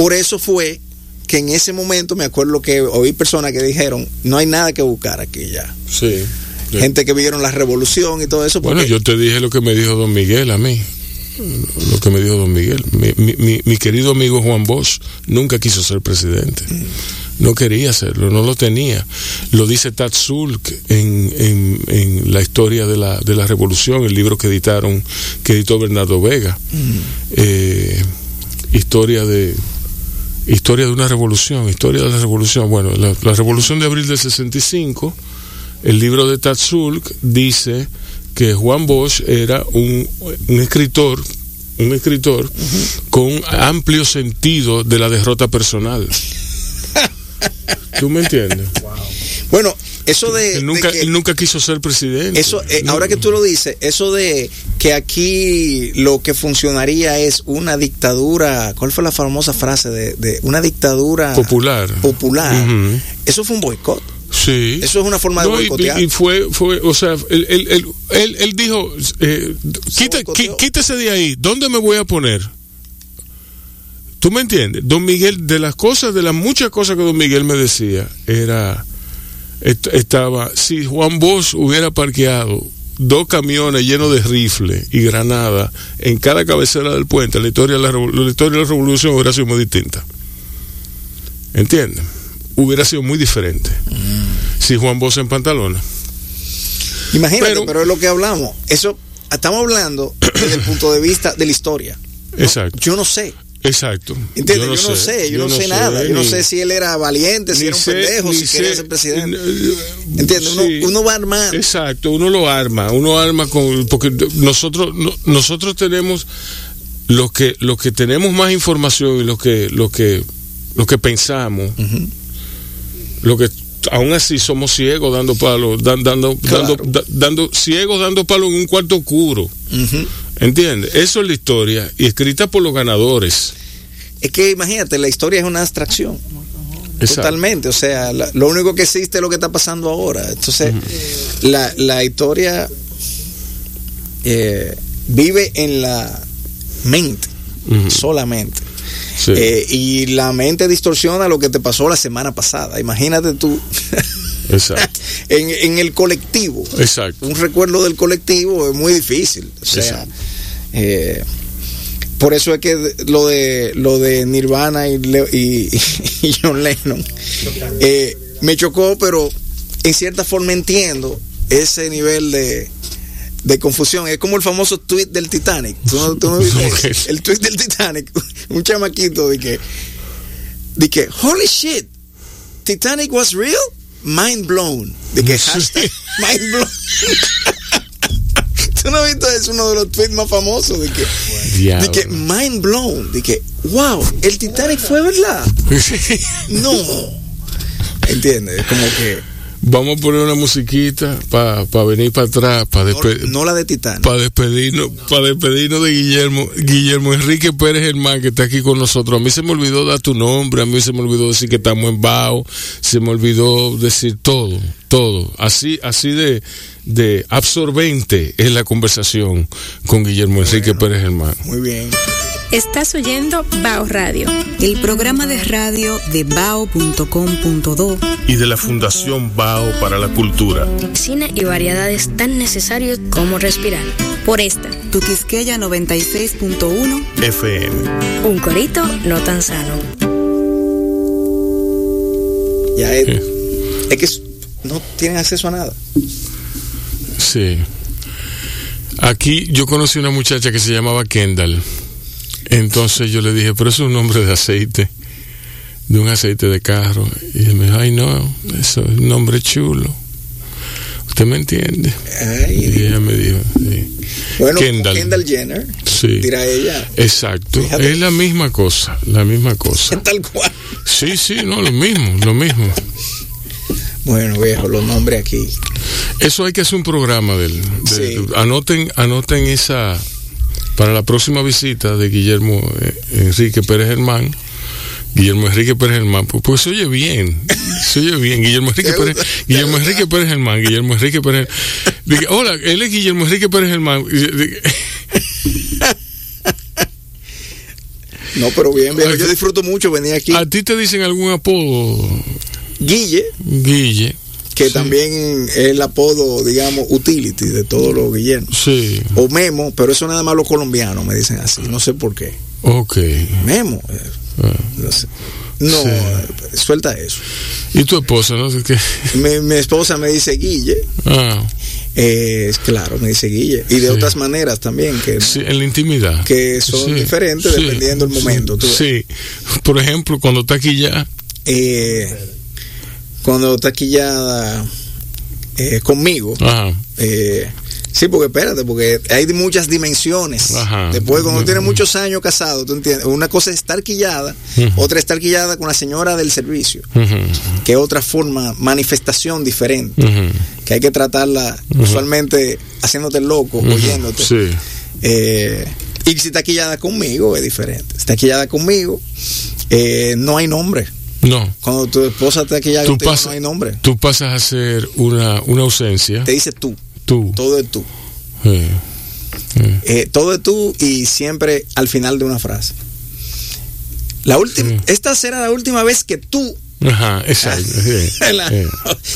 por eso fue que en ese momento me acuerdo que oí personas que dijeron, no hay nada que buscar aquí ya. Sí. Gente que vieron la revolución y todo eso. Bueno, yo te dije lo que me dijo don Miguel a mí. Lo que me dijo don Miguel. Mi, mi- mi- mi querido amigo Juan Bosch nunca quiso ser presidente. No quería serlo, no lo tenía. Lo dice Tad Sulk en, en- en la historia de la, de la revolución, el libro que editaron, que editó Bernardo Vega. Eh, historia de historia de una revolución, historia de la revolución. Bueno, la, la revolución de abril del 65, el libro de Tatsulk dice que Juan Bosch era un, un escritor, un escritor con amplio sentido de la derrota personal. ¿Tú me entiendes? Bueno, eso de... Él de nunca, que- él nunca quiso ser presidente. Eso, eh, No. ahora que tú lo dices, eso de que aquí lo que funcionaría es una dictadura, ¿cuál fue la famosa frase de, de una dictadura popular. popular? Eso fue un boicot. Sí. Eso es una forma de No, boicotear. y, fue, fue, o sea, él, él, él, él- él dijo, eh, "Quita- quítese de ahí, ¿dónde me voy a poner? ¿Tú me entiendes? Don Miguel, de las cosas, de las muchas cosas que don Miguel me decía, era, est- estaba, si Juan Bosch hubiera parqueado dos camiones llenos de rifles y granadas en cada cabecera del puente, la historia de la, historia de la revolución hubiera sido muy distinta. ¿Entiendes? Hubiera sido muy diferente. Si Juan Bosch en pantalones. Imagínate, pero, Pero- es lo que hablamos. Eso, estamos hablando desde el punto de vista de la historia. No, Exacto. Yo no sé. Exacto. ¿Entiendes? Yo no, sé, yo, no, sé, nada. Yo no sé si él era valiente, si era un sé- pendejo, si quería ser presidente. eh, ¿Entiendes? Uno, sí. uno va armando. Exacto, uno lo arma, uno arma con porque nosotros no- nosotros tenemos los que los que tenemos más información y los que los que los que pensamos, lo que aún así somos ciegos dando palos, dan- dando Claro. dando da- dando ciegos dando palos en un cuarto oscuro. ¿Entiendes? Eso es la historia y escrita por los ganadores. Es que imagínate, la historia es una abstracción. Exacto. Totalmente, o sea, la- lo único que existe es lo que está pasando ahora. Entonces, la, la historia eh, vive en la mente, solamente. Sí. Eh, y la mente distorsiona lo que te pasó la semana pasada. Imagínate tú Exacto. en, en el colectivo. Exacto. Un recuerdo del colectivo es muy difícil. O sea, Exacto. Eh, por eso es que lo de lo de Nirvana y, Leo- y, y John Lennon eh, me chocó, pero en cierta forma entiendo ese nivel de, de confusión. Es como el famoso tweet del Titanic. ¿Tú no, tú no viste Ok. eso? El tweet del Titanic. Un chamaquito de que, de que, holy shit, Titanic was real, mind blown. De que hashtag mind blown. ¿Tú no has visto? Es uno de los tweets más famosos. De que, de que mind blown. De que, wow, el Titanic fue verdad. No. ¿Entiendes? Como que. Vamos a poner una musiquita para venir para atrás, para No, no la de Titanic. para despedirnos, para despedirnos de Guillermo, Guillermo Enrique Pérez Germán, que está aquí con nosotros. A mí se me olvidó dar tu nombre, a mí se me olvidó decir que estamos en Bao, se me olvidó decir todo, todo. Así, así de, de absorbente es la conversación con Guillermo Enrique Pérez Germán. Muy bien. Estás oyendo Bao Radio. El programa de radio de bao.com.do Y de la Fundación Bao para la Cultura. Cine y variedades tan necesarios como respirar. Por esta, Tu Quisqueya 96.1 FM. un corito no tan sano. Ya es, es que no tienen acceso a nada. Sí. Aquí yo conocí una muchacha que se llamaba Kendall. Entonces yo le dije, pero eso es un nombre de aceite, de un aceite de carro. Y ella me dijo, ay no, eso es un nombre chulo. ¿Usted me entiende? Ay, Y ella me dijo, sí. bueno, Kendall. Kendall. Jenner, Sí. dirá ella, Exacto. Fíjate. Es la misma cosa, la misma cosa. tal cual. Sí, sí, no, lo mismo, lo mismo. Bueno, viejo, los nombres aquí. Eso hay que hacer un programa del. de- Sí. Anoten, anoten esa para la próxima visita de Guillermo eh, Enrique Pérez Germán. Guillermo Enrique Pérez Germán, pues, pues se oye bien, se oye bien. Guillermo Enrique ¿Te Pérez? Guillermo Enrique Pérez Germán, Guillermo Enrique Pérez. Dije, hola, él es Guillermo Enrique Pérez Germán. No, pero bien, bien. Yo disfruto mucho venir aquí. ¿A ti te dicen algún apodo? Guille, Guille. Que Sí. también es el apodo, digamos, utility de todos los Guillermo. Sí. O Memo, pero eso nada más los colombianos me dicen así. No sé por qué. Ok. Memo. eh, Ah. No, sé. No, Sí. eh, suelta eso. ¿Y tu esposa? No sé qué. Mi, mi esposa me dice Guille. Ah, eh, claro, me dice Guille. Y de Sí. otras maneras también, que, sí, en la intimidad. que son Sí, diferentes dependiendo del momento. tú. Sí. Por ejemplo, cuando está aquí ya. Eh, cuando está quillada eh, conmigo, Ajá. eh, sí, porque espérate, porque hay muchas dimensiones. Ajá. Después, cuando tienes muchos años casado, tú entiendes, una cosa es estar quillada, Ujú. otra es estar quillada con la señora del servicio, que es otra forma, manifestación diferente, que hay que tratarla usualmente haciéndote loco, oyéndote. Sí. Eh, y si está quillada conmigo, es diferente. Si está quillada conmigo, eh, no hay nombre. No. Cuando tu esposa está quillada Tú, contigo, pasas- no hay nombre. tú pasas a ser una, una ausencia. Te dice tú, Tú. todo es tú. Sí. Sí. Eh, todo es tú y siempre al final de una frase. La última, Sí. esta será la última vez que tú. Ajá, exacto. La-.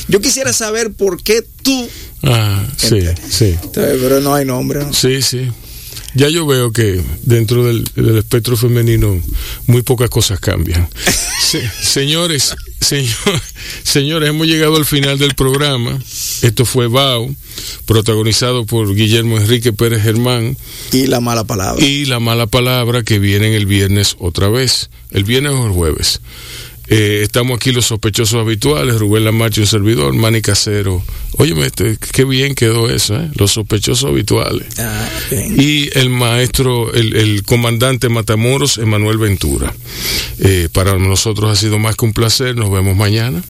Yo quisiera saber por qué tú. Ah, sí, sí. Pero no hay nombre. ¿no? Sí, sí. Ya yo veo que dentro del, del espectro femenino muy pocas cosas cambian. Se- señores, señor, señores, hemos llegado al final del programa. Esto fue Bao, protagonizado por Guillermo Enrique Pérez Germán Y la mala palabra. y La Mala Palabra que vienen el viernes otra vez, el viernes o el jueves. Eh, estamos aquí los sospechosos habituales, Rubén Lamarche, un servidor, Manny Casero. Óyeme, este, qué bien quedó eso, ¿eh? Los sospechosos habituales. Ah. Y el maestro, el, el comandante Matamoros, Emanuel Ventura. Eh, para nosotros ha sido más que un placer, nos vemos mañana.